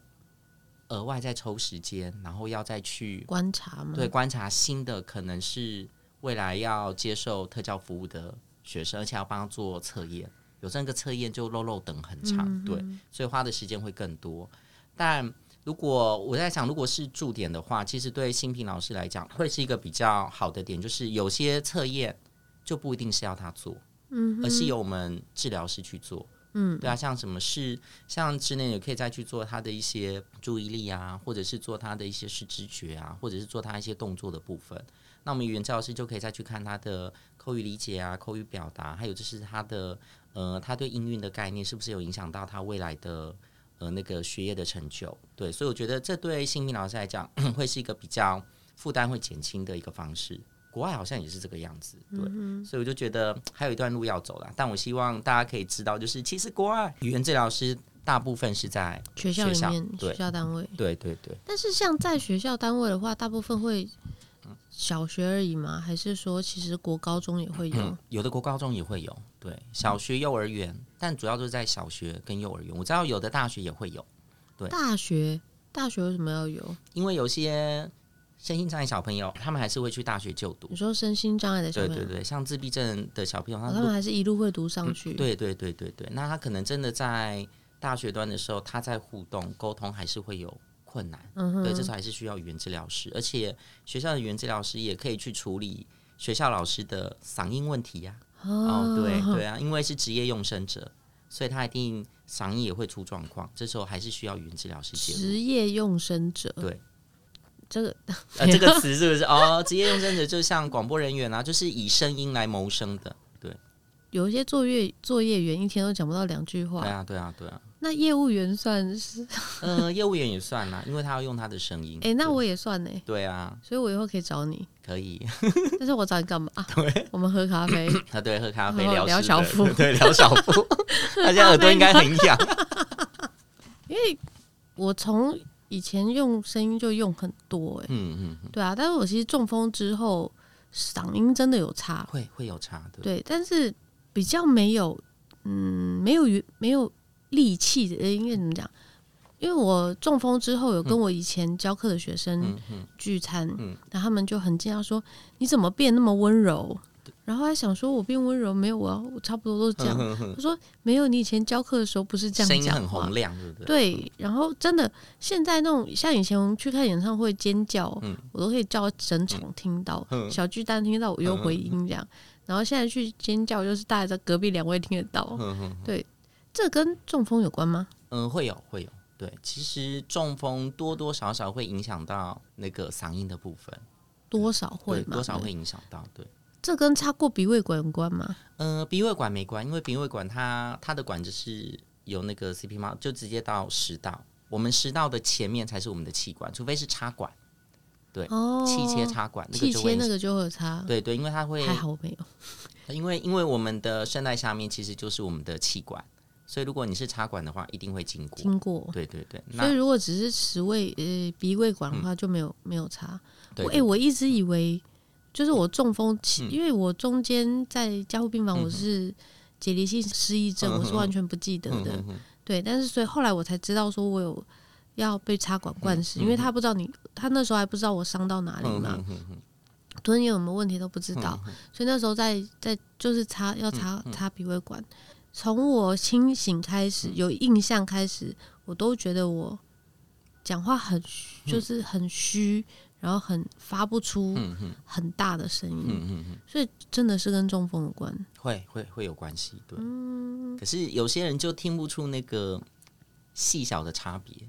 额外再抽时间，然后要再去观察嘛，对，观察新的可能是未来要接受特教服务的学生，而且要帮他做测验。有这个测验就漏漏等很长，嗯、对，所以花的时间会更多。但如果我在想，如果是驻点的话，其实对新平老师来讲会是一个比较好的点，就是有些测验就不一定是要他做，嗯，而是由我们治疗师去做，嗯，对啊，像什么是像之内也可以再去做他的一些注意力啊，或者是做他的一些视知觉啊，或者是做他一些动作的部分。那我们语言治疗师就可以再去看他的口语理解啊、口语表达，还有就是他的。呃，他对音韵的概念是不是有影响到他未来的呃那个学业的成就？对，所以我觉得这对新民老师来讲 <clears throat> 会是一个比较负担会减轻的一个方式。国外好像也是这个样子，对，嗯、所以我就觉得还有一段路要走了。但我希望大家可以知道，就是其实国外语言治疗师大部分是在学校，学校里面，学校单位，对对对。但是像在学校单位的话，大部分会。小学而已吗？还是说其实国高中也会有？嗯、有的国高中也会有，对，小学、幼儿园，嗯、但主要都是在小学跟幼儿园。我知道有的大学也会有，对。大学，大学为什么要有？因为有些身心障碍小朋友，他们还是会去大学就读。你说身心障碍的小朋友，对对对，像自闭症的小朋友，他、哦、他们还是一路会读上去。嗯、对对对对对，那他可能真的在大学端的时候，他在互动沟通还是会有。困难，嗯、哼对，这时候还是需要语言治疗师，而且学校的语言治疗师也可以去处理学校老师的嗓音问题呀、啊。哦，哦，对对啊，因为是职业用声者，所以他一定嗓音也会出状况，这时候还是需要语音治疗师介入。职业用声者，对，这个呃，这个词是不是？哦，职业用声者就像广播人员啊，就是以声音来谋生的。对，有一些作业作业员一天都讲不到两句话。对啊，对啊，对啊。那业务员算是？嗯、<laughs> 呃，业务员也算啦，因为他要用他的声音。哎、欸，那我也算呢。对啊，所以我以后可以找你。可以，<laughs> 但是我找你干嘛？对，我们喝咖啡。啊，对，喝咖啡聊聊小腹，<laughs> 对，聊小腹。大家耳朵应该很痒。因为我从以前用声音就用很多、欸，哎，嗯嗯，对啊。但是我其实中风之后，嗓音真的有差，会会有差的。对，但是比较没有，嗯，没有没有。力气的应该怎么讲？因为我中风之后，有跟我以前教课的学生聚餐，那、嗯嗯嗯、他们就很惊讶说：“你怎么变那么温柔？”然后还想说：“我变温柔没有啊？我差不多都是这样。嗯”他说：“没有，你以前教课的时候不是这样讲，声音很洪亮，对不对？”对。然后真的，现在那种像以前我们去看演唱会尖叫，嗯、我都可以叫整场听到，嗯、小巨蛋听到我有回音这样。然后现在去尖叫，就是大家在隔壁两位听得到，嗯、对。这跟中风有关吗？嗯，会有，会有。对，其实中风多多少少会影响到那个嗓音的部分，多少会，多少会影响到。对，这跟插过鼻胃管有关吗？呃，鼻胃管没关，因为鼻胃管它它的管子是有那个 CP 嘛，就直接到食道，我们食道的前面才是我们的气管，除非是插管。对，哦，气切插管，那个气切那个就会插。对对，因为它会还好没有，因为因为我们的声带下面其实就是我们的气管。所以，如果你是插管的话，一定会经过。经过，对对对。所以，如果只是食胃呃鼻胃管的话，就没有、嗯、没有插。对，对，哎、欸，我一直以为就是我中风期，嗯、因为我中间在加护病房，我是解离性失忆症，嗯、我是完全不记得的。嗯、对，但是所以后来我才知道说我有要被插管灌食，嗯、因为他不知道你，他那时候还不知道我伤到哪里嘛，吞咽有什么问题都不知道，嗯、所以那时候在在就是插要插插鼻胃管。从我清醒开始，有印象开始，我都觉得我讲话很就是很虚，然后很发不出很大的声音，所以真的是跟中风有关，会会会有关系，对。可是有些人就听不出那个细小的差别，对。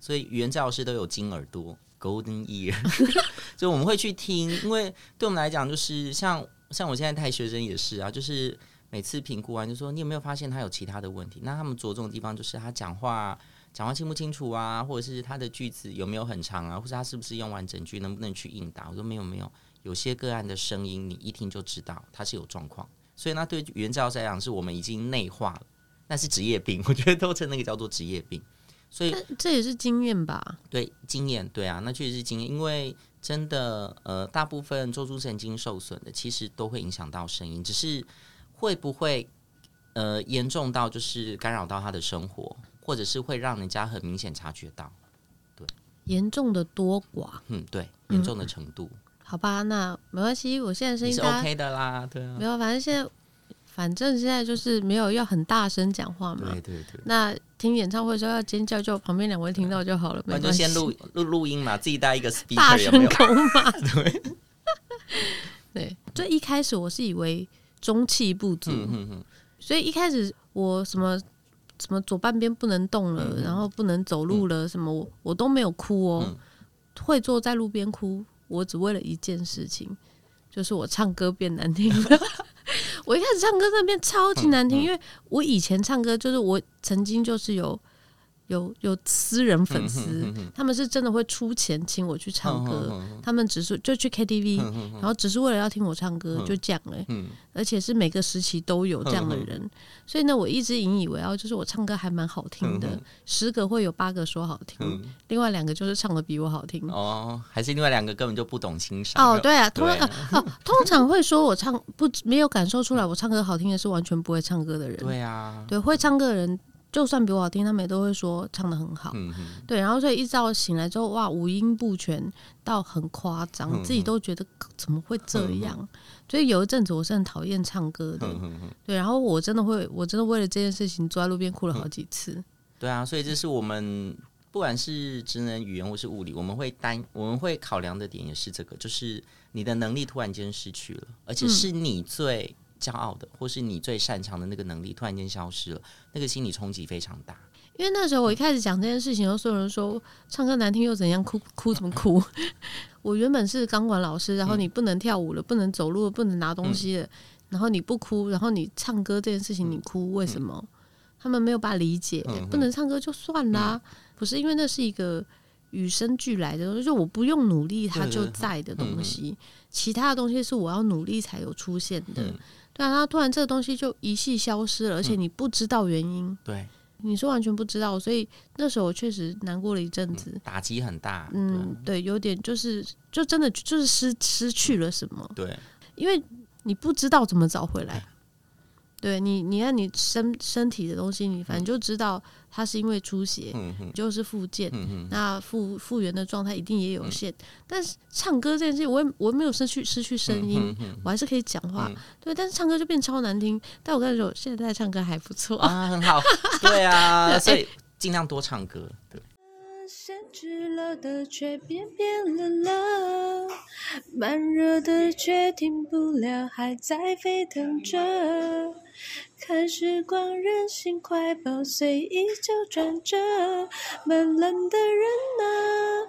所以语言治疗师都有金耳朵 （Golden Ear），<laughs> 所以我们会去听，因为对我们来讲，就是像像我现在带学生也是啊，就是。每次评估完就说，你有没有发现他有其他的问题？那他们着重的地方就是他讲话讲话清不清楚啊，或者是他的句子有没有很长啊，或者他是不是用完整句，能不能去应答？我说没有没有，有些个案的声音你一听就知道他是有状况，所以那对语言治疗师来讲，是我们已经内化了，那是职业病，<laughs> 我觉得都称那个叫做职业病。所以这也是经验吧？对，经验，对啊，那确实是经验。因为真的，呃，大部分中枢神经受损的，其实都会影响到声音，只是会不会呃严重到就是干扰到他的生活，或者是会让人家很明显察觉到。对，严重的多寡，嗯，对，严重的程度。嗯、好吧，那没关系，我现在声音是 OK 的啦，对啊，没有，反正现在。反正现在就是没有要很大声讲话嘛。对对对。那听演唱会的时候要尖叫，就旁边两位听到就好了。那就先录录录音嘛，自己带一个 speaker 大声公嘛。<laughs> 对。<laughs> 对，最一开始我是以为中气不足，嗯、哼哼，所以一开始我什么什么左半边不能动了，嗯、然后不能走路了，嗯、什么我我都没有哭哦。嗯、会坐在路边哭，我只为了一件事情，就是我唱歌变难听了。<laughs> 我一开始唱歌那边超级难听，因为我以前唱歌就是我曾经就是有。有有私人粉丝，他们是真的会出钱请我去唱歌，他们只是就去 KTV，、然后只是为了要听我唱歌，嗯、就这样哎，嗯、而且是每个时期都有这样的人，所以呢，我一直引以为傲，就是我唱歌还蛮好听的，十个会有八个说好听，嗯、另外两个就是唱的比我好听。哦，还是另外两个根本就不懂欣赏哦，对啊，通常啊，哦，通常会说我唱不没有感受出来我唱歌好听的是完全不会唱歌的人，对啊，对会唱歌的人。就算比我好听，他们也都会说唱的很好。嗯、对，然后所以一早醒来之后，哇，五音不全到很夸张，嗯、自己都觉得怎么会这样？嗯、所以有一阵子我是很讨厌唱歌的。嗯、对，然后我真的会，我真的为了这件事情坐在路边哭了好几次。嗯、对啊，所以这是我们不管是职能语言或是物理，我们会担我们会考量的点也是这个，就是你的能力突然间失去了，而且是你最。骄傲的，或是你最擅长的那个能力突然间消失了，那个心理冲击非常大。因为那时候我一开始讲这件事情，有所有人说唱歌难听又怎样，哭哭怎么哭？<laughs> 我原本是钢管老师，然后你不能跳舞了，不能走路了，不能拿东西了，然后你不哭，然后你唱歌这件事情你哭，为什么？他们没有办法理解，不能唱歌就算啦，不是因为那是一个与生俱来的东西，就我不用努力它就在的东西，其他的东西是我要努力才有出现的。但他突然这个东西就一系消失了，而且你不知道原因。嗯、对，你是完全不知道，所以那时候我确实难过了一阵子，打击很大。嗯，对，有点就是，就真的就是失失去了什么。对，因为你不知道怎么找回来。对你，你看你身身体的东西，你反正就知道它是因为出血，嗯、就是复健，嗯、那复复原的状态一定也有限。嗯、但是唱歌这件事情，我也我没有失去失去声音，我还是可以讲话。嗯、对，但是唱歌就变超难听。但我跟你说，现在唱歌还不错啊，很好。对啊，<laughs> 所以尽量多唱歌。对。限制了的却变变冷了，慢热的却停不了，还在沸腾着。看时光任性快跑，随意就转折。慢冷的人啊，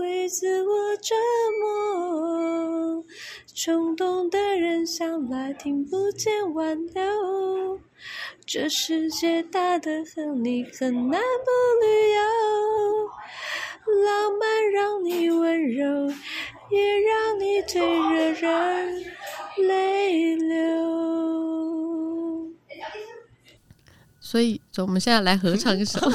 会自我折磨。冲动的人向来听不见挽留。这世界大得很，你很难不旅游。浪漫让你温柔，也让你最惹人泪流。所以，我们现在来合唱一首。<laughs>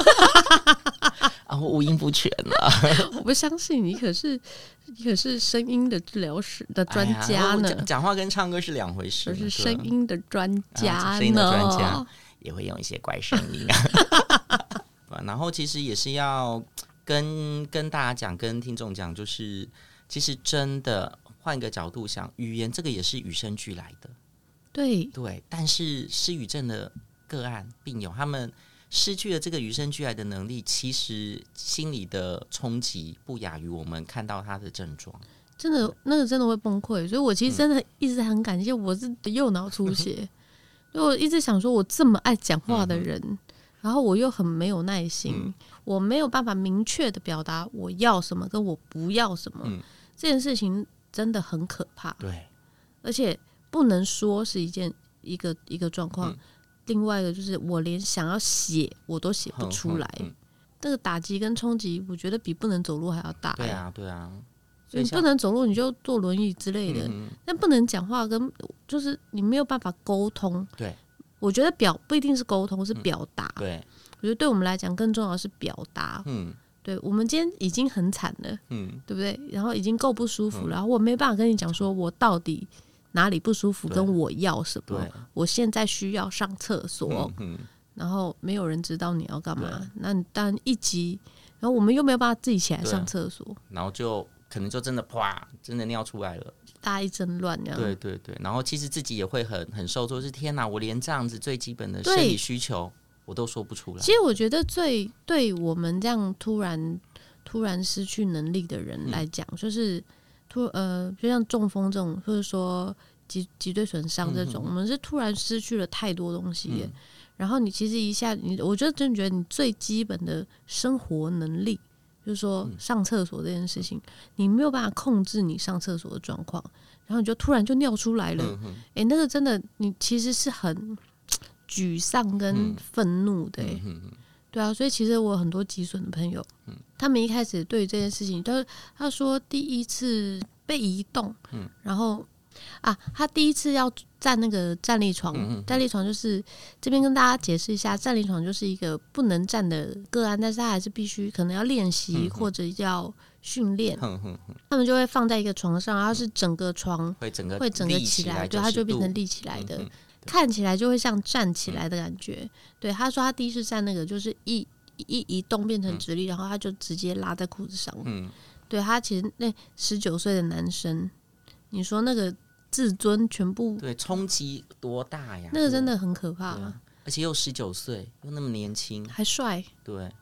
啊，我五音不全了。<laughs> 我不相信你，可是你可是声音的治疗师的专家呢。讲、讲话跟唱歌是两回事。是声音的专家呢。啊、声音的专家也会用一些怪声音啊。<laughs> <laughs> 然后，其实也是要。跟跟大家讲，跟听众讲，就是其实真的换一个角度想，语言这个也是与生俱来的，对对。但是失语症的个案病友，他们失去了这个与生俱来的能力，其实心理的冲击不亚于我们看到他的症状。真的，那个真的会崩溃。所以我其实真的一直很感谢我是右脑出血，因为我一直想说，我这么爱讲话的人。嗯然后我又很没有耐心，嗯、我没有办法明确的表达我要什么跟我不要什么，嗯、这件事情真的很可怕。对，而且不能说是一件一个一个状况，嗯、另外一个就是我连想要写我都写不出来，嗯嗯、这个打击跟冲击，我觉得比不能走路还要大。对啊，对啊，你不能走路你就坐轮椅之类的，嗯、但不能讲话跟就是你没有办法沟通。对。我觉得表不一定是沟通，是表达。对，我觉得对我们来讲更重要的是表达。嗯，对，我们今天已经很惨了，嗯，对不对？然后已经够不舒服了，然后我没办法跟你讲说我到底哪里不舒服，跟我要什么。我现在需要上厕所，然后没有人知道你要干嘛。那你当然一急，然后我们又没有办法自己起来上厕所，然后就可能就真的啪，真的尿出来了。大一阵乱，对对对，然后其实自己也会很很受挫，是天哪，我连这样子最基本的生理需求我都说不出来。其实我觉得最对我们这样突然突然失去能力的人来讲，嗯、就是突呃，就像中风这种，或者说脊脊椎损伤这种，嗯、我们是突然失去了太多东西。嗯、然后你其实一下你，我就真的觉得你最基本的生活能力。就是说上厕所这件事情，嗯、你没有办法控制你上厕所的状况，然后你就突然就尿出来了。哎、嗯欸，那个真的，你其实是很沮丧跟愤怒的、欸。嗯、对啊，所以其实我很多脊损的朋友，嗯、他们一开始对于这件事情，他他说第一次被移动，嗯、然后。啊，他第一次要站那个站立床，站立床就是这边跟大家解释一下，站立床就是一个不能站的个案，但是他还是必须可能要练习或者要训练，他们就会放在一个床上，然后是整个床会整个会整个起来，对，它就变成立起来的，嗯、看起来就会像站起来的感觉。嗯、对，他说他第一次站那个就是一一移动变成直立，嗯、然后他就直接拉在裤子上。嗯，对他其实那十九岁的男生，你说那个。自尊全部对冲击多大呀？那个真的很可怕，而且又十九岁，又那么年轻，还帅。对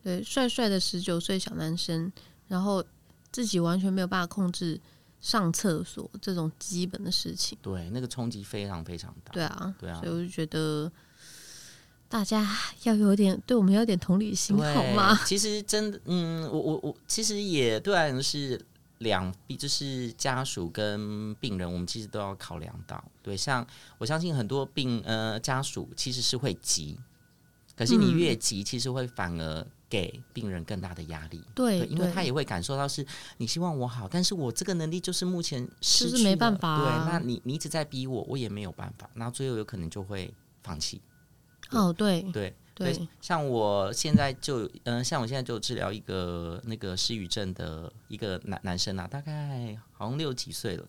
对，帅帅的十九岁小男生，然后自己完全没有办法控制上厕所这种基本的事情。对，那个冲击非常非常大。对啊，对啊，所以我就觉得大家要有点对我们有点同理心，好吗？<laughs> 其实真的，嗯，我我我其实也对啊，是。两，就是家属跟病人，我们其实都要考量到。对，像我相信很多病呃家属其实是会急，可是你越急，其实会反而给病人更大的压力。对，对，因为他也会感受到是你希望我好，但是我这个能力就是目前是没办法啊。对，那你你一直在逼我，我也没有办法，那最后有可能就会放弃。哦，对对。对，像我现在就，嗯、呃，像我现在就治疗一个那个失语症的一个男男生啊，大概好像六几岁了。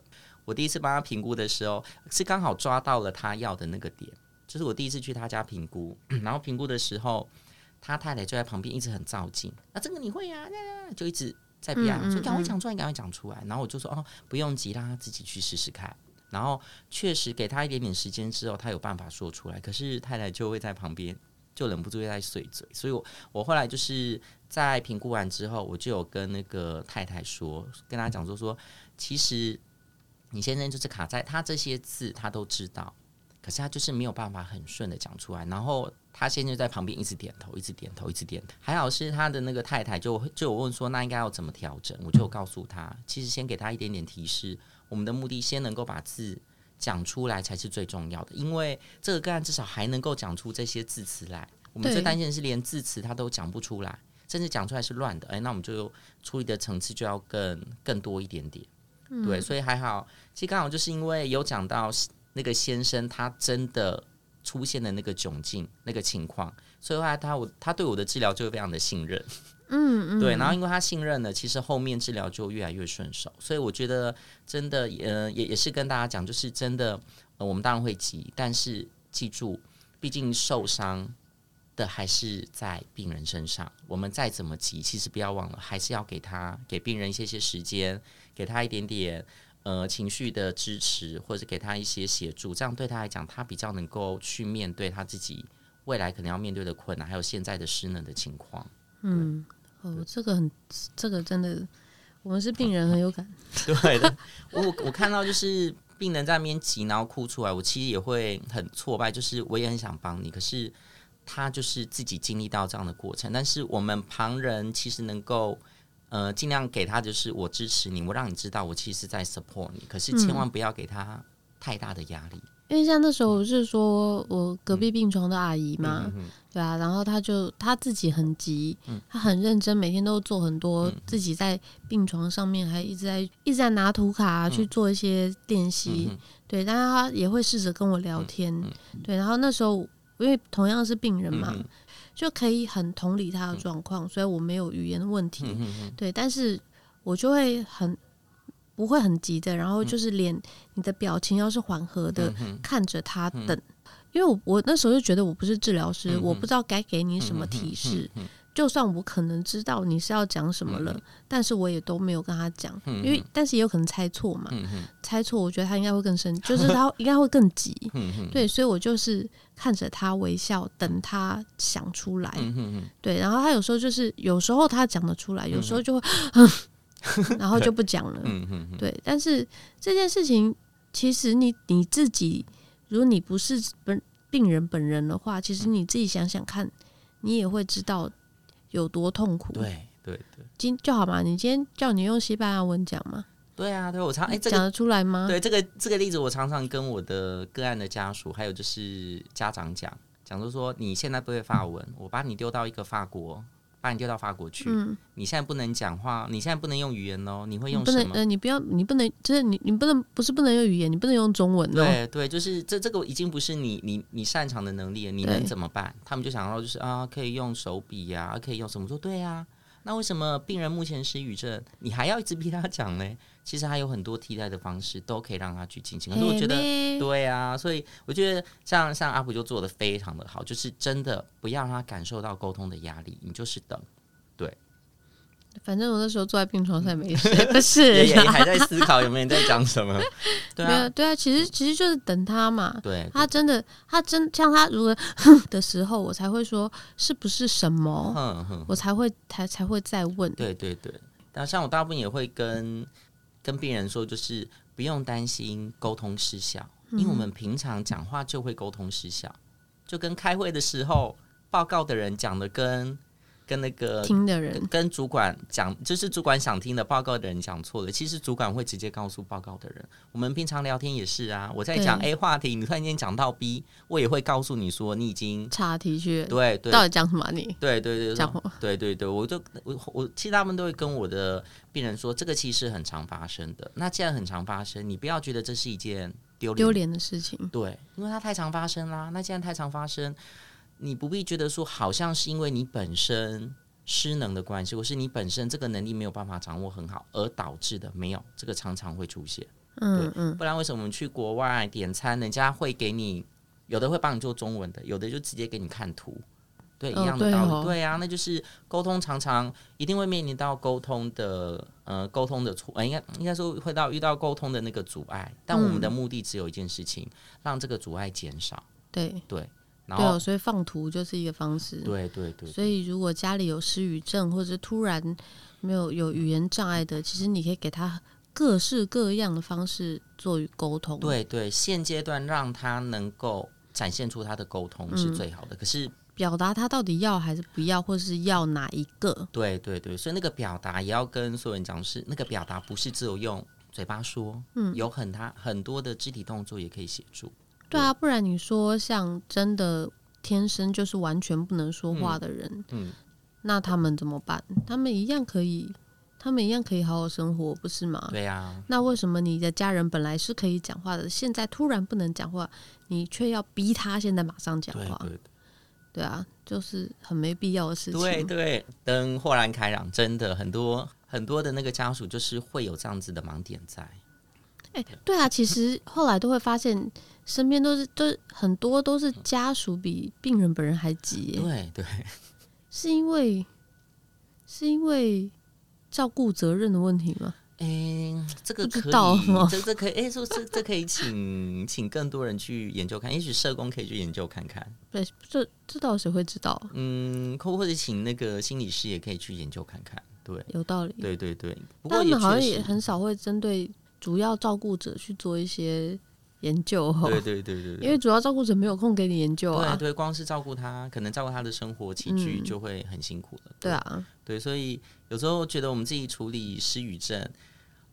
我第一次帮他评估的时候，是刚好抓到了他要的那个点，就是我第一次去他家评估，然后评估的时候，他太太就在旁边一直很照镜，啊，这个你会呀、啊，就一直在逼啊，说赶快讲出来，赶快讲出来。然后我就说，哦，不用急，让他自己去试试看。然后确实给他一点点时间之后，他有办法说出来，可是太太就会在旁边。就忍不住在碎嘴，所以我我后来就是在评估完之后，我就有跟那个太太说，跟他讲说说，其实你先生就是卡在他这些字他都知道，可是他就是没有办法很顺的讲出来。然后他先生在旁边一直点头，一直点头，一直点头。还好是他的那个太太就就我问说，那应该要怎么调整？我就告诉他，其实先给他一点点提示，我们的目的先能够把字。讲出来才是最重要的，因为这个个案至少还能够讲出这些字词来。我们最担心的是连字词他都讲不出来，甚至讲出来是乱的。哎，那我们就处理的层次就要更更多一点点。嗯、对，所以还好。其实刚好就是因为有讲到那个先生他真的出现的那个窘境那个情况，所以后来他我他对我的治疗就非常的信任。嗯，嗯，对，然后因为他信任了，其实后面治疗就越来越顺手，所以我觉得真的，呃，也也是跟大家讲，就是真的，呃，我们当然会急，但是记住，毕竟受伤的还是在病人身上，我们再怎么急，其实不要忘了，还是要给他给病人一些些时间，给他一点点呃情绪的支持，或者给他一些协助，这样对他来讲，他比较能够去面对他自己未来可能要面对的困难，还有现在的失能的情况。嗯，哦，这个很，这个真的，我们是病人很有感。<laughs> 对的，我我看到就是病人在那边急，然后哭出来，我其实也会很挫败，就是我也很想帮你，可是他就是自己经历到这样的过程。但是我们旁人其实能够呃尽量给他，就是我支持你，我让你知道我其实是在 support 你，可是千万不要给他太大的压力。因为像那时候我是说我隔壁病床的阿姨嘛，嗯、对啊，然后她就她自己很急，嗯、她很认真，每天都做很多，自己在病床上面还一直在一直在拿图卡去做一些练习，嗯、对，但是她也会试着跟我聊天，嗯、对，然后那时候因为同样是病人嘛，嗯、就可以很同理他的状况，所以我没有语言的问题，嗯、对，但是我就会很。不会很急的，然后就是脸，你的表情要是缓和的，嗯、看着他等，嗯、因为我我那时候就觉得我不是治疗师，嗯、我不知道该给你什么提示。嗯、就算我可能知道你是要讲什么了，嗯、但是我也都没有跟他讲，嗯、因为但是也有可能猜错嘛，嗯、猜错，我觉得他应该会更生，就是他应该会更急。<laughs> 嗯、对，所以我就是看着他微笑，等他想出来。嗯、对，然后他有时候就是有时候他讲得出来，有时候就会。嗯 <laughs> 然后就不讲了。<laughs> 对，但是这件事情，其实你你自己，如果你不是本病人本人的话，其实你自己想想看，你也会知道有多痛苦。对对对，今就好嘛，你今天叫你用西班牙文讲嘛？对啊，对我常哎，讲得出来吗？对这个这个例子，我常常跟我的个案的家属，还有就是家长讲，讲就说，你现在不会法文，我把你丢到一个法国。把你丢到法国去，嗯、你现在不能讲话，你现在不能用语言哦，你会用什么？你不能，呃，你不要，你不能，就是你，你不能，不是不能用语言，你不能用中文。对对，就是这这个已经不是你你你擅长的能力了，你能怎么办？他们就想到就是啊，可以用手笔呀、啊，可以用什么？说对呀、啊，那为什么病人目前失语症，你还要一直逼他讲呢？其实还有很多替代的方式，都可以让他去进行。可是我觉得，欸、对啊，所以我觉得像像阿普就做的非常的好，就是真的不要让他感受到沟通的压力，你就是等。对，反正我那时候坐在病床上没事，<laughs> 不是也也还在思考有没有人在讲什么？<laughs> 对啊，对啊，其实其实就是等他嘛。对，他真的，他真像他如果 <laughs> 的时候，我才会说是不是什么，我才会才才会再问。对对对，那像我大部分也会跟跟病人说，就是不用担心沟通失效，因为我们平常讲话就会沟通失效，就跟开会的时候报告的人讲的跟。跟那个听的人，跟主管讲，就是主管想听的报告的人讲错了，其实主管会直接告诉报告的人。我们平常聊天也是啊，我在讲 A 话题，你突然间讲到 B，我也会告诉你说你已经岔题去。对对，到底讲什么？你对对对，讲对对对，我就我我其实他们都会跟我的病人说，这个其实很常发生的。那既然很常发生，你不要觉得这是一件丢丢脸的事情。对，因为它太常发生啦。那既然太常发生。你不必觉得说，好像是因为你本身失能的关系，或是你本身这个能力没有办法掌握很好而导致的，没有，这个常常会出现。嗯嗯，不然为什么我们去国外点餐，人家会给你有的会帮你做中文的，有的就直接给你看图，对，一样的道理。哦对，哦、对啊，那就是沟通常常一定会面临到沟通的呃沟通的错，呃，应该应该说会到遇到沟通的那个阻碍，但我们的目的只有一件事情，嗯、让这个阻碍减少。对对。对，所以放图就是一个方式。对对对。所以如果家里有失语症，或者突然没有有语言障碍的，其实你可以给他各式各样的方式做沟通。对对，现阶段让他能够展现出他的沟通是最好的。嗯、可是表达他到底要还是不要，或是要哪一个？对对对，所以那个表达也要跟所有人讲，是那个表达不是只有用嘴巴说，嗯，有很他很多的肢体动作也可以协助。对啊，不然你说像真的天生就是完全不能说话的人，嗯，嗯，那他们怎么办？他们一样可以，他们一样可以好好生活，不是吗？对呀、啊。那为什么你的家人本来是可以讲话的，现在突然不能讲话，你却要逼他现在马上讲话？对，对，对，对啊，就是很没必要的事情。对 <laughs> 对，灯豁然开朗，真的很多很多的那个家属就是会有这样子的盲点在。哎，对啊，其实后来都会发现。身边都是都很多都是家属比病人本人还急，对对，是因为是因为照顾责任的问题吗？哎，这个可以，这这可以，哎，说这这可以请请更多人去研究看，也许社工可以去研究看看。对，这这倒谁会知道？嗯，或者请那个心理师也可以去研究看看。对，有道理。对对对，不过他们好像也很少会针对主要照顾者去做一些。研究哈，对对对对，因为主要照顾者没有空给你研究啊。对对，光是照顾他，可能照顾他的生活起居就会很辛苦了。对啊，对，所以有时候觉得我们自己处理失语症，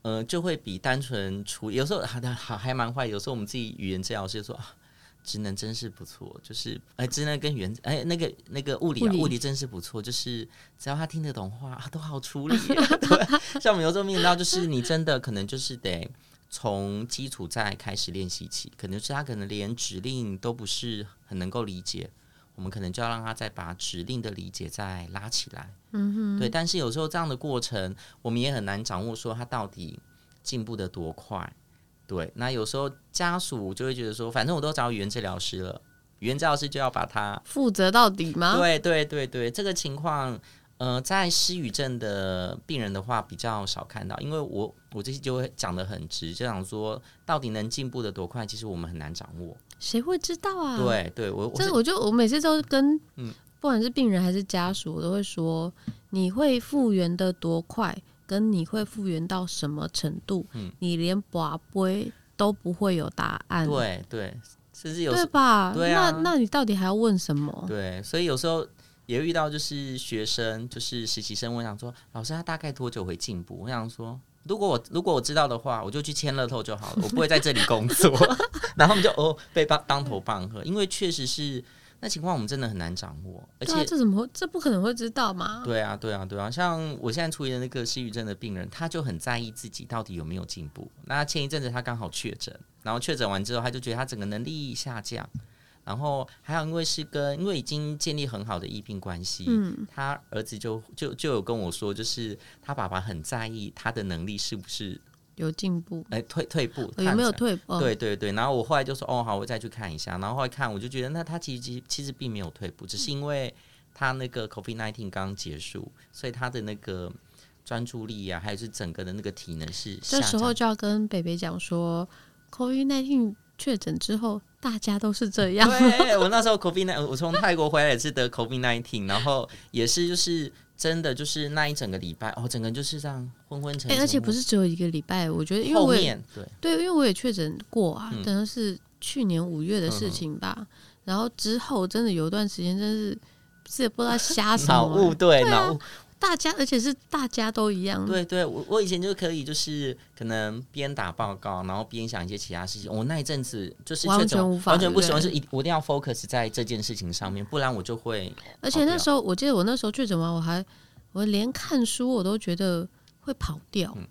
呃，就会比单纯处有时候 <laughs> 还还还蛮坏。有时候我们自己语言治疗师说啊，<laughs> 职能真是不错，就是哎，职能跟原哎那个那个物理啊，物理，真是不错，就是只要他听得懂话，啊、都好处理。<laughs> 对，像我们有时候面临到，就是你真的可能就是得从基础再开始练习起，可能是他可能连指令都不是很能够理解。我们可能就要让他再把指令的理解再拉起来，嗯哼，对。但是有时候这样的过程，我们也很难掌握说他到底进步的多快，对。那有时候家属就会觉得说，反正我都找语言治疗师了，语言治疗师就要把他负责到底吗？对对对对，这个情况，呃，在失语症的病人的话比较少看到，因为我我这些就会讲的很直，就想说到底能进步的多快，其实我们很难掌握。谁会知道啊？对对，我这我，我就我每次都跟，嗯，不管是病人还是家属，我都会说，你会复原的多快，跟你会复原到什么程度，嗯，你连拔杯都不会有答案。对对，甚至有对吧？对啊，那那你到底还要问什么？对，所以有时候也遇到就是学生，就是实习生，我想说，老师他大概多久会进步？我想说。如果我如果我知道的话，我就去签乐透就好了，我不会在这里工作。然后我们就哦被当当头棒喝，因为确实是那情况，我们真的很难掌握。而且、啊、这怎么会这不可能会知道吗？对啊，对啊，对啊。像我现在处理的那个失语症的病人，他就很在意自己到底有没有进步。那前一阵子他刚好确诊，然后确诊完之后，他就觉得他整个能力下降。然后还有，因为是跟因为已经建立很好的医病关系，嗯，他儿子就就就有跟我说，就是他爸爸很在意他的能力是不是有进步，哎，退退步，有没有退步？对对对。然后我后来就说，哦，好，我再去看一下。然后后来看，我就觉得，那他其实其实并没有退步，只是因为他那个 COVID nineteen 刚结束，所以他的那个专注力呀、啊，还有是整个的那个体能是。这时候就要跟北北讲说，COVID nineteen 确诊之后。大家都是这样。对，我那时候 COVID 19，我从泰国回来也是得 COVID nineteen，然后也是就是真的就是那一整个礼拜，哦，整个就是这样昏昏沉沉。而且不是只有一个礼拜，我觉得因为我也对对，因为我也确诊过啊，等于是去年五月的事情吧。嗯、然后之后真的有一段时间，真是是也不知道瞎什么脑雾，对脑雾。大家，而且是大家都一样。对对，我我以前就可以，就是可能边打报告，然后边想一些其他事情。我那一阵子就是完全无法，完全不喜欢，是一我一定要 focus 在这件事情上面，不然我就会。而且那时候，我记得我那时候确诊完，我还我连看书我都觉得会跑掉。嗯、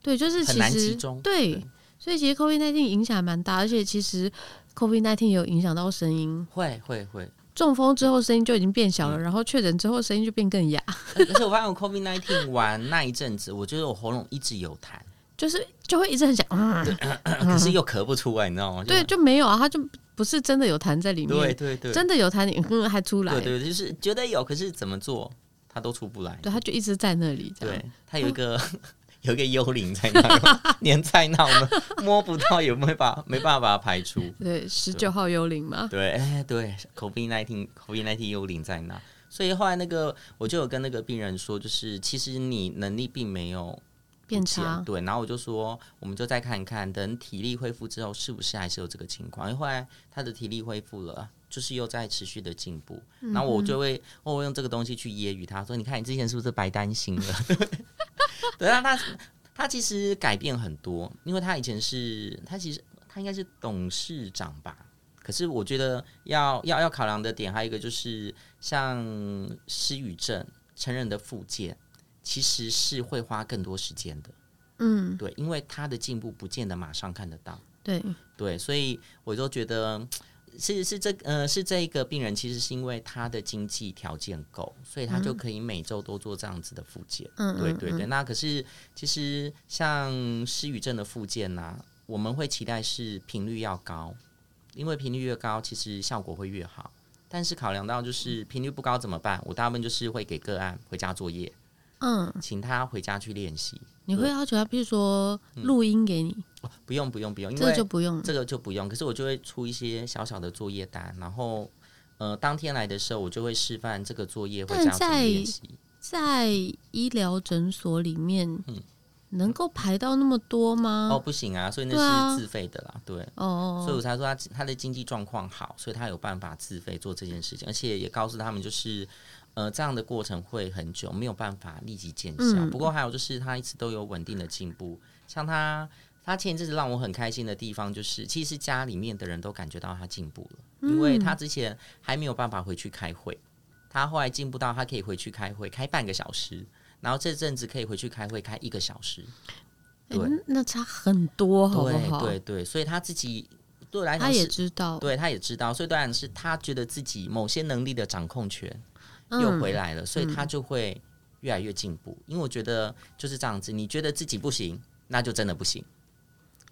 对，就是其实很难集中。对，对所以其实 COVID nineteen 影响还蛮大，而且其实 COVID nineteen 有影响到声音。会会会。中风之后声音就已经变小了，嗯、然后确诊之后声音就变更哑。可是我发现我 COVID nineteen 完那一阵子，我觉得我喉咙一直有痰，就是就会一直很想，<coughs> 可是又咳不出来，你知道吗？对，就没有啊，他就不是真的有痰在里面。对对对，真的有痰，你嗯还出来。对对，就是觉得有，可是怎么做他都出不来。对，他就一直在那里。对，他有一个。嗯 <laughs> 有一个幽灵在那，黏在那，我们摸不到，也没办法，没办法把它排出。对，十九号幽灵嘛。对，哎、欸，对，COVID-19，COVID-19 幽灵在那。所以后来那个，我就有跟那个病人说，就是其实你能力并没有变差。对，然后我就说，我们就再看一看，等体力恢复之后，是不是还是有这个情况？因为后来他的体力恢复了，就是又在持续的进步。然后我就会，我会用这个东西去揶揄他说：“你看，你之前是不是白担心了？” <laughs> <laughs> 对啊，他他其实改变很多，因为他以前是他其实他应该是董事长吧。可是我觉得要要要考量的点还有一个就是，像失语症成人的复健，其实是会花更多时间的。嗯，对，因为他的进步不见得马上看得到。对对，所以我就觉得。是是这呃是这一个病人，其实是因为他的经济条件够，所以他就可以每周都做这样子的复健。嗯，对对对。那可是其实像失语症的复健呢，我们会期待是频率要高，因为频率越高，其实效果会越好。但是考量到就是频率不高怎么办？我大部分就是会给个案回家作业，嗯，请他回家去练习。你会要求他，比如说录音给你？嗯，不用不用不用，因为这个就不用，这个就不用。可是我就会出一些小小的作业单，然后呃，当天来的时候，我就会示范这个作业会这样练习。在医疗诊所里面，嗯，能够排到那么多吗？哦，不行啊，所以那是自费的啦，对，对哦，所以我才说他他的经济状况好，所以他有办法自费做这件事情，而且也告诉他们就是。呃，这样的过程会很久，没有办法立即见效。嗯、不过还有就是他一直都有稳定的进步，像他。他前一阵子让我很开心的地方，就是其实家里面的人都感觉到他进步了，嗯、因为他之前还没有办法回去开会，他后来进步到他可以回去开会，开半个小时，然后这阵子可以回去开会，开一个小时，对，欸、那差很多，好不好？对对对，所以他自己对来他也知道，对，他也知道，所以当然是他觉得自己某些能力的掌控权又回来了，嗯、所以他就会越来越进步。因为我觉得就是这样子，你觉得自己不行，那就真的不行。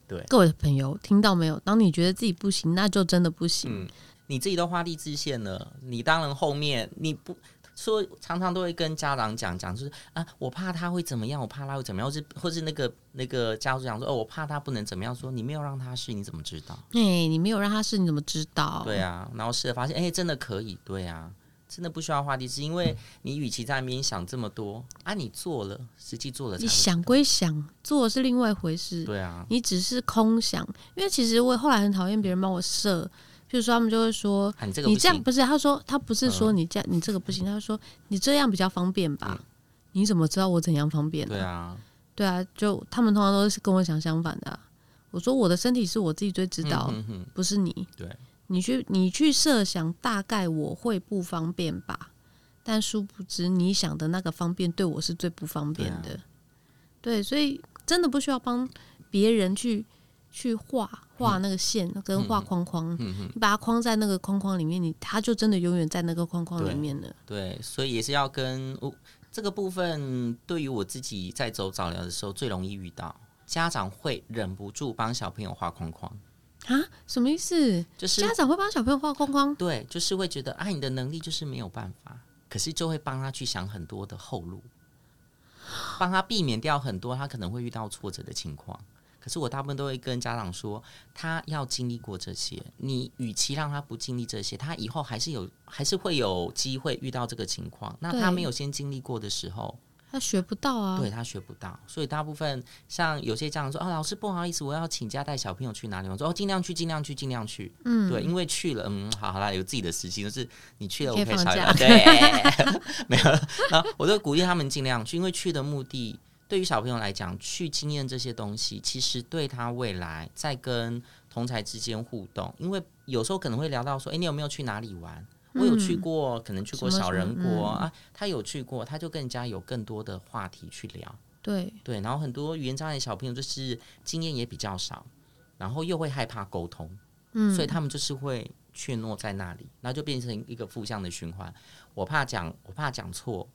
对，各位朋友听到没有？当你觉得自己不行，那就真的不行。嗯，你自己都画地自限了，你当然后面你不说，常常都会跟家长讲讲，就是啊，我怕他会怎么样，我怕他会怎么样，或是或是那个那个家长讲说，哦，我怕他不能怎么样，说你没有让他试，你怎么知道？哎，你没有让他试，你怎么知道？对啊，然后试了发现，哎，真的可以，对啊。真的不需要画地，是因为你与其在那边想这么多啊，你做了，实际做了，你想归想，做是另外一回事。对啊，你只是空想，因为其实我后来很讨厌别人帮我设，譬如说他们就会说，啊、你这个你这样不是，他说他不是说你这样、嗯、你这个不行，他说你这样比较方便吧？嗯、你怎么知道我怎样方便、啊？对啊，对啊，就他们通常都是跟我想相反的、啊。我说我的身体是我自己最知道，嗯、哼哼不是你。对，你去你去设想，大概我会不方便吧？但殊不知，你想的那个方便对我是最不方便的。对，啊、对，所以真的不需要帮别人去去画画那个线跟画框框。嗯嗯、你把它框在那个框框里面，你它就真的永远在那个框框里面了。对，对，所以也是要跟我这个部分，对于我自己在走早疗的时候最容易遇到，家长会忍不住帮小朋友画框框啊？什么意思？就是家长会帮小朋友画框框？对，就是会觉得啊，你的能力就是没有办法。可是就会帮他去想很多的后路，帮他避免掉很多他可能会遇到挫折的情况。可是我大部分都会跟家长说，他要经历过这些。你与其让他不经历这些，他以后还是有，还是会有机会遇到这个情况。那他没有先经历过的时候。他学不到啊，对他学不到，所以大部分像有些家长说：“哦，老师不好意思，我要请假带小朋友去哪里？”我说：“哦，尽量去，尽量去，尽量去。”嗯，对，因为去了，嗯，好好啦，有自己的事情，就是你去了，我可以放假。对，<laughs> 没有。然后我就鼓励他们尽量去，因为去的目的对于小朋友来讲，去经验这些东西，其实对他未来在跟同才之间互动，因为有时候可能会聊到说：“哎，你有没有去哪里玩？”我有去过，可能去过小人国啊。他有去过，他就更加有更多的话题去聊。对对，然后很多语言障碍的小朋友就是经验也比较少，然后又会害怕沟通，嗯，所以他们就是会怯懦在那里，然后就变成一个负向的循环。我怕讲，我怕讲错，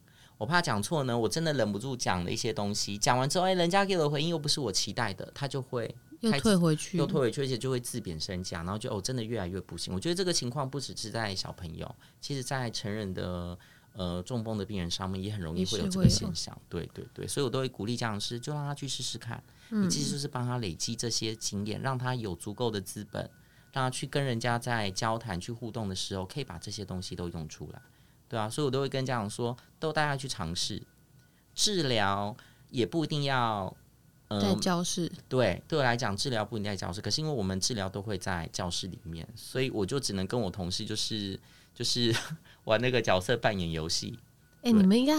我怕讲错呢，我真的忍不住讲了一些东西。讲完之后，哎，人家给我的回应又不是我期待的，他就会。又退回去，又退回去，而且就会自贬身价，然后就哦，真的越来越不行。我觉得这个情况不只是在小朋友，其实在成人的呃中风的病人上面也很容易会有这个现象。对对对，所以我都会鼓励家长是，就让他去试试看。嗯、你其实就是帮他累积这些经验，让他有足够的资本，让他去跟人家在交谈、去互动的时候，可以把这些东西都用出来。对啊，所以我都会跟家长说，都带他去尝试治疗，也不一定要。在教室，对，对我来讲，治疗不一定在教室。可是因为我们治疗都会在教室里面，所以我就只能跟我同事就是就是 <laughs> 玩那个角色扮演游戏。哎、欸，你们应该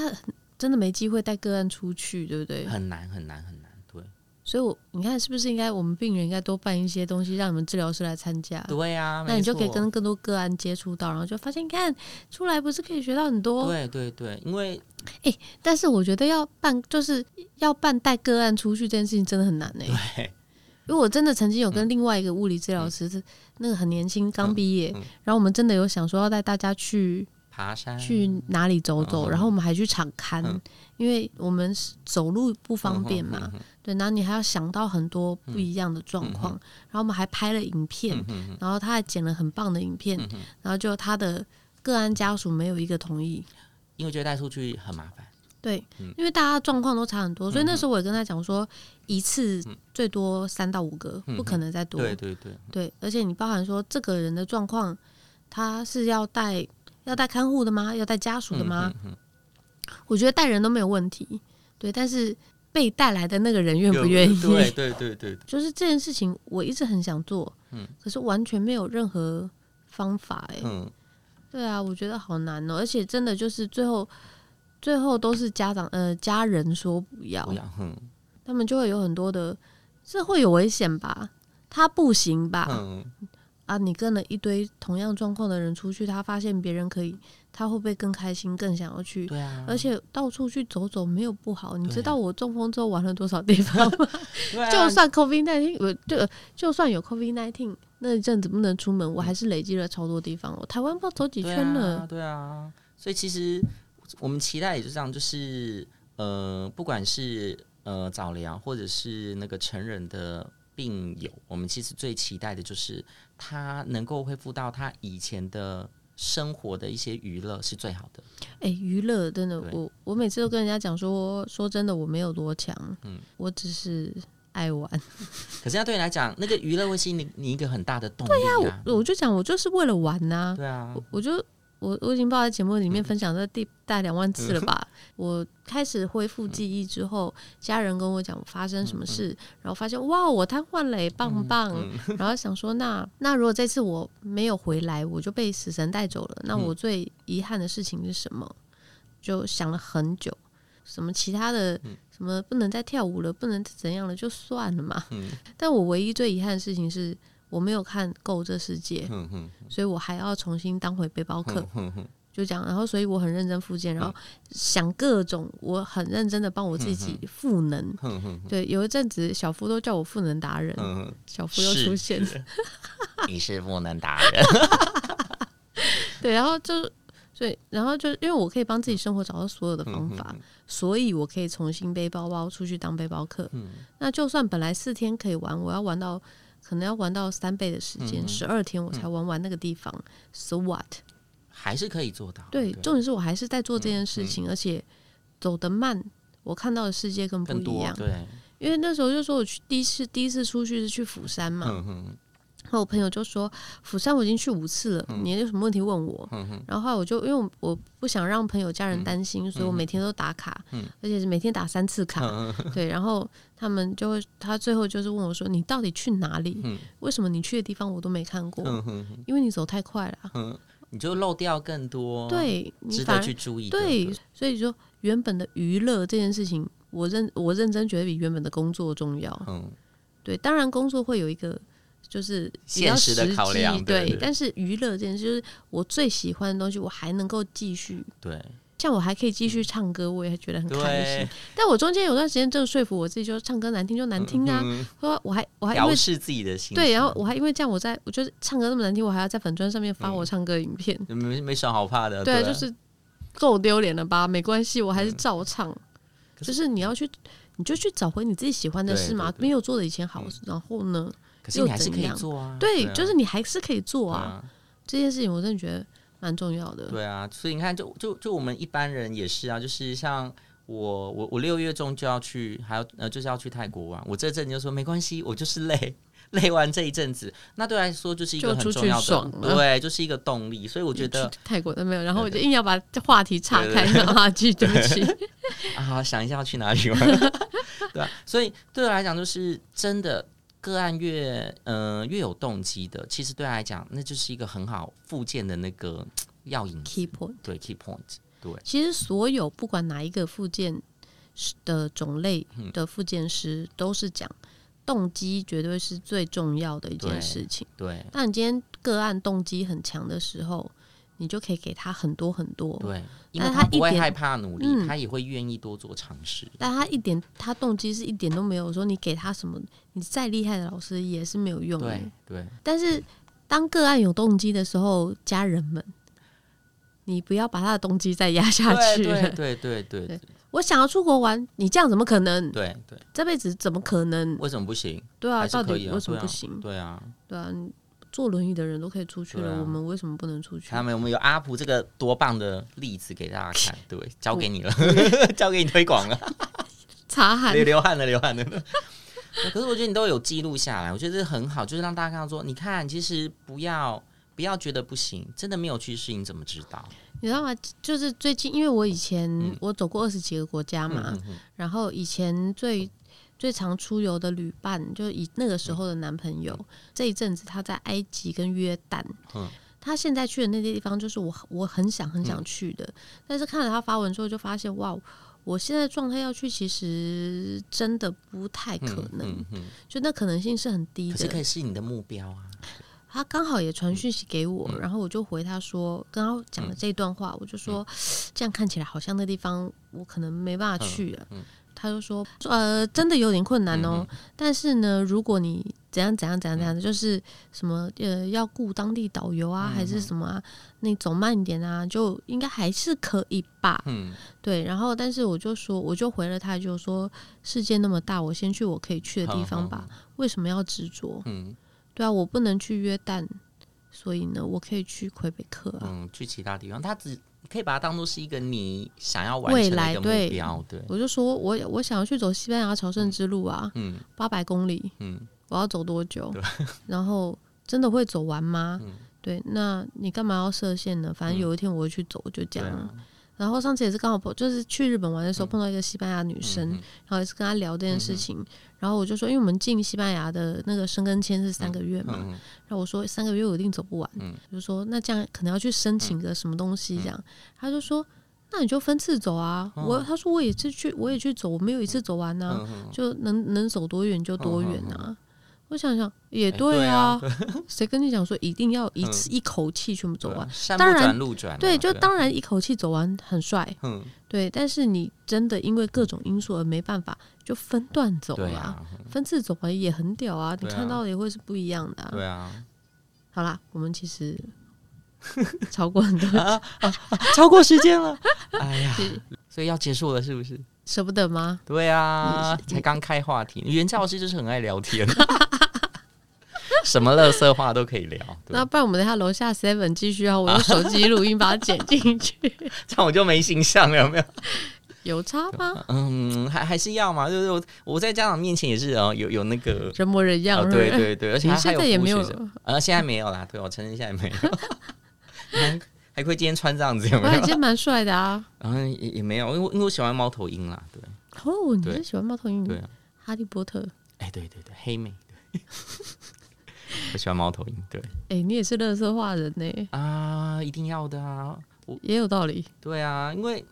真的没机会带个案出去，对不对？很难，很难，很难。所以我，我你看是不是应该我们病人应该多办一些东西，让你们治疗师来参加？对呀、啊，那你就可以跟更多个案接触到，然后就发现，你看出来不是可以学到很多？对对对，因为哎、欸，但是我觉得要办就是要办带个案出去这件事情真的很难呢。对，因为我真的曾经有跟另外一个物理治疗师是那个很年轻刚毕业，嗯嗯、然后我们真的有想说要带大家去爬山，去哪里走走，嗯、然后我们还去场勘。嗯因为我们走路不方便嘛，对，然后你还要想到很多不一样的状况，嗯、然后我们还拍了影片，然后他还剪了很棒的影片，嗯、然后就他的个案家属没有一个同意，因为觉得带出去很麻烦。对，嗯、因为大家状况都差很多，所以那时候我也跟他讲说，一次最多三到五个，不可能再多。对对对，对，而且你包含说这个人的状况，他是要带要带看护的吗？要带家属的吗？嗯我觉得带人都没有问题，对，但是被带来的那个人愿不愿意？对 <laughs> 对对对，就是这件事情，我一直很想做，嗯，可是完全没有任何方法，哎，嗯，对啊，我觉得好难哦，而且真的就是最后，最后都是家长呃家人说不要，不要，嗯，他们就会有很多的，这会有危险吧？他不行吧？嗯，啊，你跟了一堆同样状况的人出去，他发现别人可以。他会不会更开心，更想要去？对啊，而且到处去走走没有不好。你知道我中风之后玩了多少地方吗？<laughs> 啊、就算 COVID nineteen，我就就算有 COVID nineteen 那一阵子不能出门，我还是累积了超多地方。我台湾不知道走几圈了。对啊，对啊，所以其实我们期待也是这样，就是呃，不管是呃早疗或者是那个成人的病友，我们其实最期待的就是他能够恢复到他以前的。生活的一些娱乐是最好的。哎、欸，娱乐真的，我我每次都跟人家讲说，说真的，我没有多强，嗯，我只是爱玩。<laughs> 可是，要对你来讲，那个娱乐会是你你一个很大的动力、啊。对呀、啊，我我就讲，我就是为了玩呐、啊。对啊，我，我就。我我已经报在节目里面分享这第大概两万次了吧。我开始恢复记忆之后，家人跟我讲发生什么事，然后发现哇，我瘫痪了，棒棒。然后想说，那那如果这次我没有回来，我就被死神带走了。那我最遗憾的事情是什么？就想了很久，什么其他的，什么不能再跳舞了，不能怎样了，就算了嘛。但我唯一最遗憾的事情是。我没有看够这世界，所以我还要重新当回背包客，就这样。然后，所以我很认真复健，然后想各种，我很认真的帮我自己赋能。对，有一阵子小夫都叫我赋能达人，小夫又出现了，你是赋能达人。<laughs> 对，然后就所以，然后就因为我可以帮自己生活找到所有的方法，所以我可以重新背包包出去当背包客。那就算本来四天可以玩，我要玩到。可能要玩到三倍的时间，十二、嗯、天我才玩完那个地方。嗯、So what？还是可以做到。对，对重点是我还是在做这件事情，而且走得慢，我看到的世界更不一样。对，因为那时候就说我去第一次第一次出去是去釜山嘛。我朋友就说：“釜山我已经去五次了，你有什么问题问我。”然后我就因为我不想让朋友家人担心，所以我每天都打卡，而且是每天打三次卡。对，然后他们就会，他最后就是问我说：“你到底去哪里？为什么你去的地方我都没看过？因为你走太快了，你就漏掉更多。对，值得去注意。对，所以说原本的娱乐这件事情，我认我认真觉得比原本的工作重要。嗯，对，当然工作会有一个。”就是现实的考量，对。但是娱乐这件事，就是我最喜欢的东西，我还能够继续。对，像我还可以继续唱歌，我也觉得很开心。但我中间有段时间，就说服我自己，就唱歌难听就难听啊。嗯、说我还我还调试自己的心，对，然后我还因为这样，我在我就是唱歌那么难听，我还要在粉砖上面发我唱歌影片，嗯、没没什么好怕的。对，啊，就是够丢脸了吧？没关系，我还是照唱。嗯、就是你要去，你就去找回你自己喜欢的事嘛，没有做的以前好，然后呢？可是你还是可以做啊，对，就是你还是可以做啊。这件事情我真的觉得蛮重要的。对啊，所以你看，就就就我们一般人也是啊，就是像我我我六月中就要去，还要呃就是要去泰国玩。我这阵就说没关系，我就是累 <laughs> 累完这一阵子，那对我来说就是一个很重要的，对，就是一个动力。所以我觉得泰国都没有，然后我就硬要把这话题岔开，让他继续对不起 <laughs> 啊，想一下要去哪里玩，<laughs> 对啊，所以对我来讲，就是真的。个案越呃越有动机的，其实对他来讲，那就是一个很好复健的那个要引 key point，对 key point，对。其实所有不管哪一个复健的种类的复健师，都是讲动机绝对是最重要的一件事情。对。对，那你今天个案动机很强的时候，你就可以给他很多很多，对，因为他不会害怕努力，他也会愿意多做尝试。但他一点，他动机是一点都没有说，你给他什么，你再厉害的老师也是没有用的。对对。但是当个案有动机的时候，家人们，你不要把他的动机再压下去。对对 <laughs> 对对。我想要出国玩，你这样怎么可能？对对。这辈子怎么可能？为什么不行？对啊，到底为什么不行？对啊，对啊。坐轮椅的人都可以出去了，啊、我们为什么不能出去？他们我们有阿普这个多棒的例子给大家看，对，<laughs> 交给你了，<laughs> 交给你推广了，<laughs> 擦汗流流汗了，流汗了。可是我觉得你都有记录下来，我觉得这很好，就是让大家看到说，你看，其实不要不要觉得不行，真的没有去适应，怎么知道？你知道吗？就是最近，因为我以前、嗯、我走过二十几个国家嘛，然后以前最。最常出游的旅伴，就以那个时候的男朋友，嗯、这一阵子他在埃及跟约旦，嗯、他现在去的那些地方，就是我我很想很想去的。嗯、但是看了他发文之后，就发现哇，我现在状态要去，其实真的不太可能。嗯嗯嗯、就那可能性是很低的。这可以是你的目标啊。他刚好也传讯息给我，嗯、然后我就回他说，跟他讲了这段话，嗯、我就说，这样看起来好像那地方我可能没办法去了。他就说：“呃，真的有点困难哦。嗯、但是呢，如果你怎样怎样怎样怎样，就是什么呃，要雇当地导游啊，还是什么啊，你走慢一点啊，就应该还是可以吧。嗯，对。然后，但是我就说，我就回了他，就说世界那么大，我先去我可以去的地方吧。为什么要执着？嗯，对啊，我不能去约旦，所以呢，我可以去魁北克啊，嗯，去其他地方。他只。”可以把它当做是一个你想要完成的一个目标。对，对我就说我我想要去走西班牙朝圣之路啊，嗯，八百公里，嗯，我要走多久？对然后真的会走完吗？嗯、对，那你干嘛要设限呢？反正有一天我会去走，就这样。嗯然后上次也是刚好碰，就是去日本玩的时候碰到一个西班牙女生，嗯、然后也是跟她聊这件事情。嗯、然后我就说，因为我们进西班牙的那个申根签是三个月嘛，然后我说三个月我一定走不完，嗯、就说那这样可能要去申请个什么东西这样。他、嗯、就说，那你就分次走啊。嗯、我他说我也是去，我也去走，我没有一次走完呢、就能能走多远就多远啊。嗯我想想也对啊，<laughs> 谁跟你讲说一定要一次一口气全部走完？当然，对，就当然一口气走完很帅，嗯，对。但是你真的因为各种因素而没办法，就分段走啊，分次走完也很屌啊！你看到的也会是不一样的，对啊。好啦，我们其实 <laughs> 超过很多，超过时间了，<laughs> 哎呀，所以要结束了是不是？舍不得吗？对啊，才刚开话题，袁教老师就是很爱聊天。<laughs> 什么乐色话都可以聊，那不然我们等下楼下 seven 继续啊，我用手机录音把它剪进去，<laughs> 这样我就没形象了，有没有？有差吗？嗯，还还是要嘛，就是我我在家长面前也是啊，有有那个人模人样，对对对，而且现在也没有，<laughs> 呃，现在没有啦，对我承认现在没有，还还会今天穿这样子有没有？今天蛮帅的啊，然后也也没有，因为因为我喜欢猫头鹰啦，对，哦，你是喜欢猫头鹰？对，哈利波特，哎，对对对，黑妹，对。我喜欢猫头鹰，对。哎、欸，你也是乐色化人呢？啊，一定要的啊，我也有道理。对啊，因为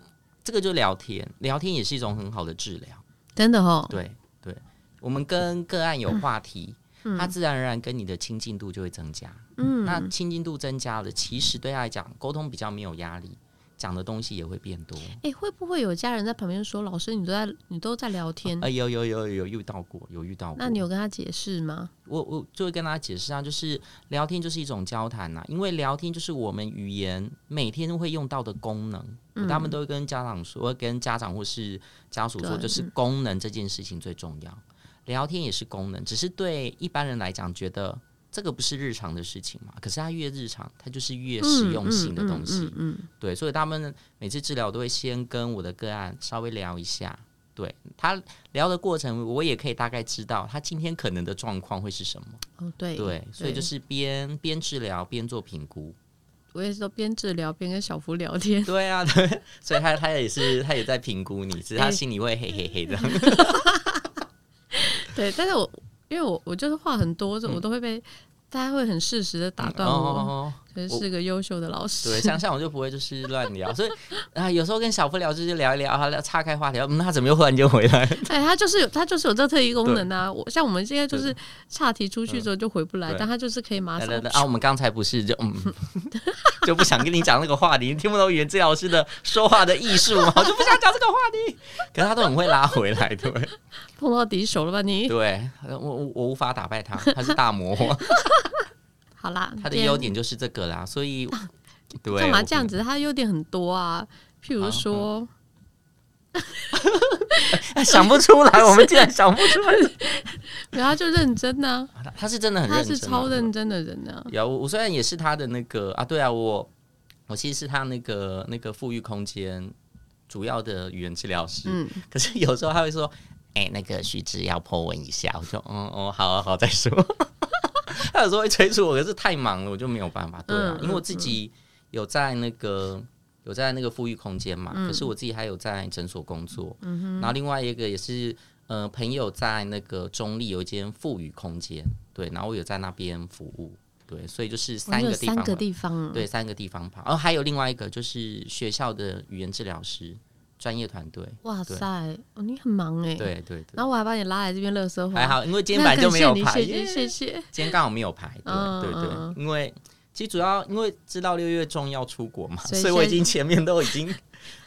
这个就聊天，聊天也是一种很好的治疗，真的哦。对对，我们跟个案有话题，嗯、他自然而然跟你的亲近度就会增加。嗯，那亲近度增加了，其实对他来讲，沟通比较没有压力。讲的东西也会变多。哎、欸，会不会有家人在旁边说：“老师，你都在，你都在聊天？”哎、呃，有有有有遇到过，有遇到过。那你有跟他解释吗？我我就会跟他解释啊，就是聊天就是一种交谈呐、啊，因为聊天就是我们语言每天会用到的功能。嗯、他们都会跟家长说，跟家长或是家属说，就是功能这件事情最重要。聊天也是功能，只是对一般人来讲觉得。这个不是日常的事情嘛？可是它越日常，它就是越实用性的东西。嗯，嗯嗯嗯对，所以他们每次治疗都会先跟我的个案稍微聊一下，对他聊的过程，我也可以大概知道他今天可能的状况会是什么。哦，对，对，所以就是边边治疗边做评估。我也是说边治疗边跟小福聊天。对啊，<laughs> 对，所以他他也是他也在评估你，只是他心里会嘿嘿嘿的。<laughs> 对，但是我。因为我我就是话很多，我都会被大家会很适时的打断我，其实是个优秀的老师。对，像像我就不会就是乱聊，所以啊，有时候跟小夫聊就是聊一聊，他岔开话题，嗯，他怎么又忽然间回来？<laughs> 哎，他就是有他就是有这特异功能啊！我像我们现在就是岔题出去之后就回不来，但他就是可以马上。啊，我们刚才不是就嗯，<laughs> 就不想跟你讲那个话题，你听不懂语言治疗师的说话的艺术吗？我就不想讲这个话题，可是他都很会拉回来，对。碰到敌手了吧你？对，我我我无法打败他，他是大魔王。好啦，他的优点就是这个啦，所以对干嘛这样子？他的优点很多啊，譬如说，<laughs> 想不出来，我们竟然想不出来，<laughs> 然后就认真呢。他是真的很认真，他是超认真的人呢。有我虽然也是他的那个啊，对啊，我我其实是他那个那个富裕空间主要的语言治疗师，嗯，可是有时候他会说。哎、欸，那个徐志要 po 文一下，我说，嗯哦，好啊，好再说。<laughs> 他有时候会催促我，可是太忙了，我就没有办法。对啊，嗯、因为我自己有在那个有在那个富裕空间嘛，嗯、可是我自己还有在诊所工作。嗯哼。然后另外一个也是，呃，朋友在那个中立有一间富裕空间，对，然后我有在那边服务。对，所以就是三个地方，三个地方，对，三个地方跑。然后还有另外一个就是学校的语言治疗师专业团队。哇塞，哦，你很忙哎。对对对。然后我还把你拉来这边乐色话。还好，因为今天本来就没有排，谢谢谢谢。今天刚好没有排，对对对，因为其实主要因为知道六月中要出国嘛，所以我已经前面都已经。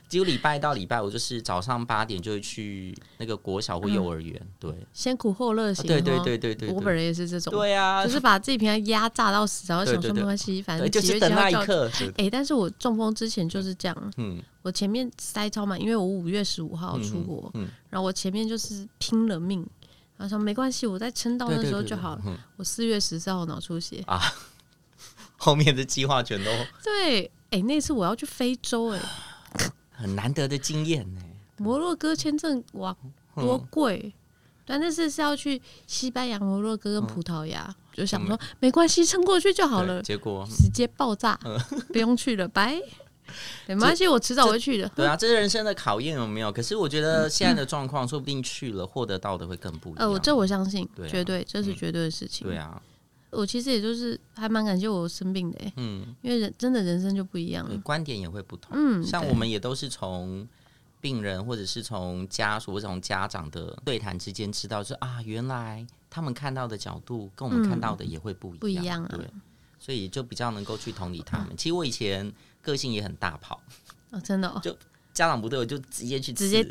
几乎礼拜到礼拜五就是早上八点就会去那个国小或幼儿园，对，先苦后乐型，对对对对对，我本人也是这种，对啊，就是把自己平常压榨到死，然后想说没关系，反正就是等那一刻。哎，但是我中风之前就是这样，嗯，我前面塞超满，因为我五月十五号出国，嗯，然后我前面就是拼了命，然后说没关系，我再撑到那时候就好了。我四月十四号脑出血。啊，<laughs> 后面的计划全都对，哎，那次我要去非洲，哎。很难得的经验呢。摩洛哥签证哇，多贵！嗯、但那次是要去西班牙、摩洛哥跟葡萄牙，嗯、就想说没关系，撑过去就好了。结果直接爆炸，嗯、<laughs> 不用去了，拜。没关系，我迟早会去的。对啊，这是人生的考验，有没有？可是我觉得现在的状况，说不定去了获得到的会更不一样。呃，我这我相信，对啊、绝对这是绝对的事情。对啊。我其实也就是还蛮感谢我生病的，嗯，因为人真的人生就不一样了，观点也会不同，嗯，像我们也都是从病人或者是从家属或者从家长的对谈之间知道，说啊，原来他们看到的角度跟我们看到的也会不一样，不一样，对，所以就比较能够去同理他们。其实我以前个性也很大炮，哦，真的，哦就家长不对，我就直接去直接。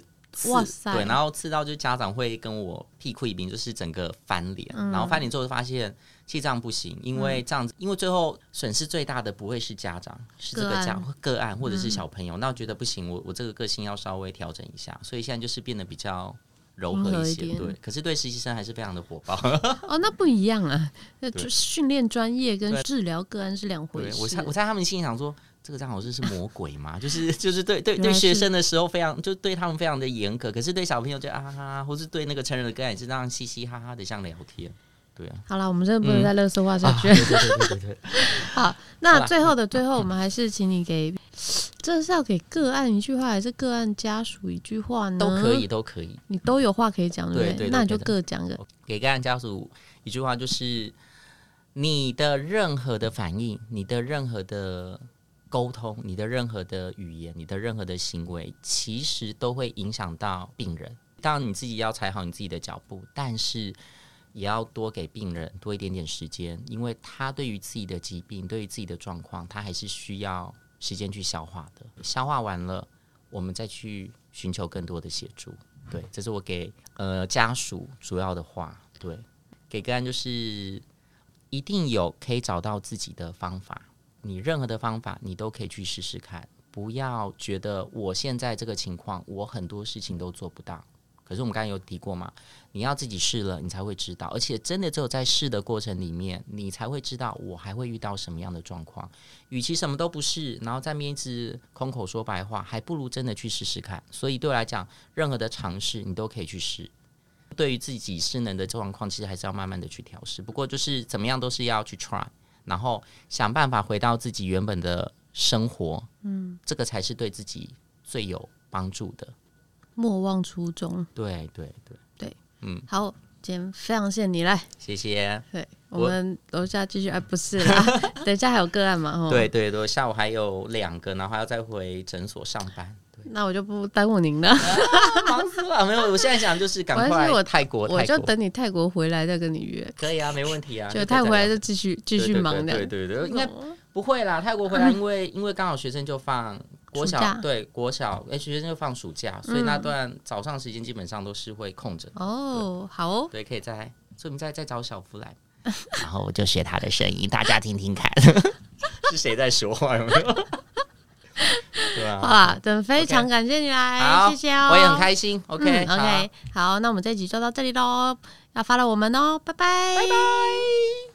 哇塞！对，然后刺到就家长会跟我屁哭一兵，就是整个翻脸，嗯、然后翻脸之后就发现其实这样不行，因为这样子，嗯、因为最后损失最大的不会是家长，是这个家个案，个案或者是小朋友。嗯、那我觉得不行，我我这个个性要稍微调整一下，所以现在就是变得比较柔和一些。一对，可是对实习生还是非常的火爆。<laughs> <laughs> 哦，那不一样啊，那就训练专业跟治疗个案是两回事。我猜我猜他们心里想说。这个张老师是魔鬼嘛？就是就是对对对学生的时候非常就对他们非常的严格，可是对小朋友就啊哈哈，或是对那个成人的个案也是这样嘻嘻哈哈的像聊天，对啊。好了，我们真的不能再垃圾话下去。对对对对对。<laughs> 好，那最后的最后，我们还是请你给，这是要给个案一句话，还是个案家属一句话呢？都可以，都可以，你都有话可以讲，对不对？那你就各讲个。给个案家属一句话，就是你的任何的反应，你的任何的。沟通，你的任何的语言，你的任何的行为，其实都会影响到病人。当然，你自己要踩好你自己的脚步，但是也要多给病人多一点点时间，因为他对于自己的疾病，对于自己的状况，他还是需要时间去消化的。消化完了，我们再去寻求更多的协助。对，这是我给呃家属主要的话。对，给个案就是一定有可以找到自己的方法。你任何的方法，你都可以去试试看。不要觉得我现在这个情况，我很多事情都做不到。可是我们刚才有提过嘛，你要自己试了，你才会知道。而且真的只有在试的过程里面，你才会知道我还会遇到什么样的状况。与其什么都不是，然后在面一直空口说白话，还不如真的去试试看。所以对我来讲，任何的尝试你都可以去试。对于自己失能的状况，其实还是要慢慢的去调试。不过就是怎么样，都是要去 try。然后想办法回到自己原本的生活，嗯，这个才是对自己最有帮助的。莫忘初衷。对对对对，嗯，好，今天非常谢谢你来，谢谢。对，我们楼下继续，哎，不是啦，<laughs> 等一下还有个案嘛？对对对，下午还有两个，然后还要再回诊所上班。那我就不耽误您了，忙死了。没有，我现在想就是赶快我泰国，我就等你泰国回来再跟你约。可以啊，没问题啊。就泰国回来就继续继续忙的。对对对，应该不会啦。泰国回来，因为因为刚好学生就放国小，对国小，哎，学生就放暑假，所以那段早上时间基本上都是会空着。哦，好哦，对，可以再，所以我们再再找小福来，<laughs> 然后我就学他的声音，大家听听看，<laughs> 是谁在说话？有没有？对啊，好啊，等非常感谢你来，谢谢哦，我也很开心。OK，OK，好，那我们这集就到这里喽，要发了我们哦，拜拜，拜拜。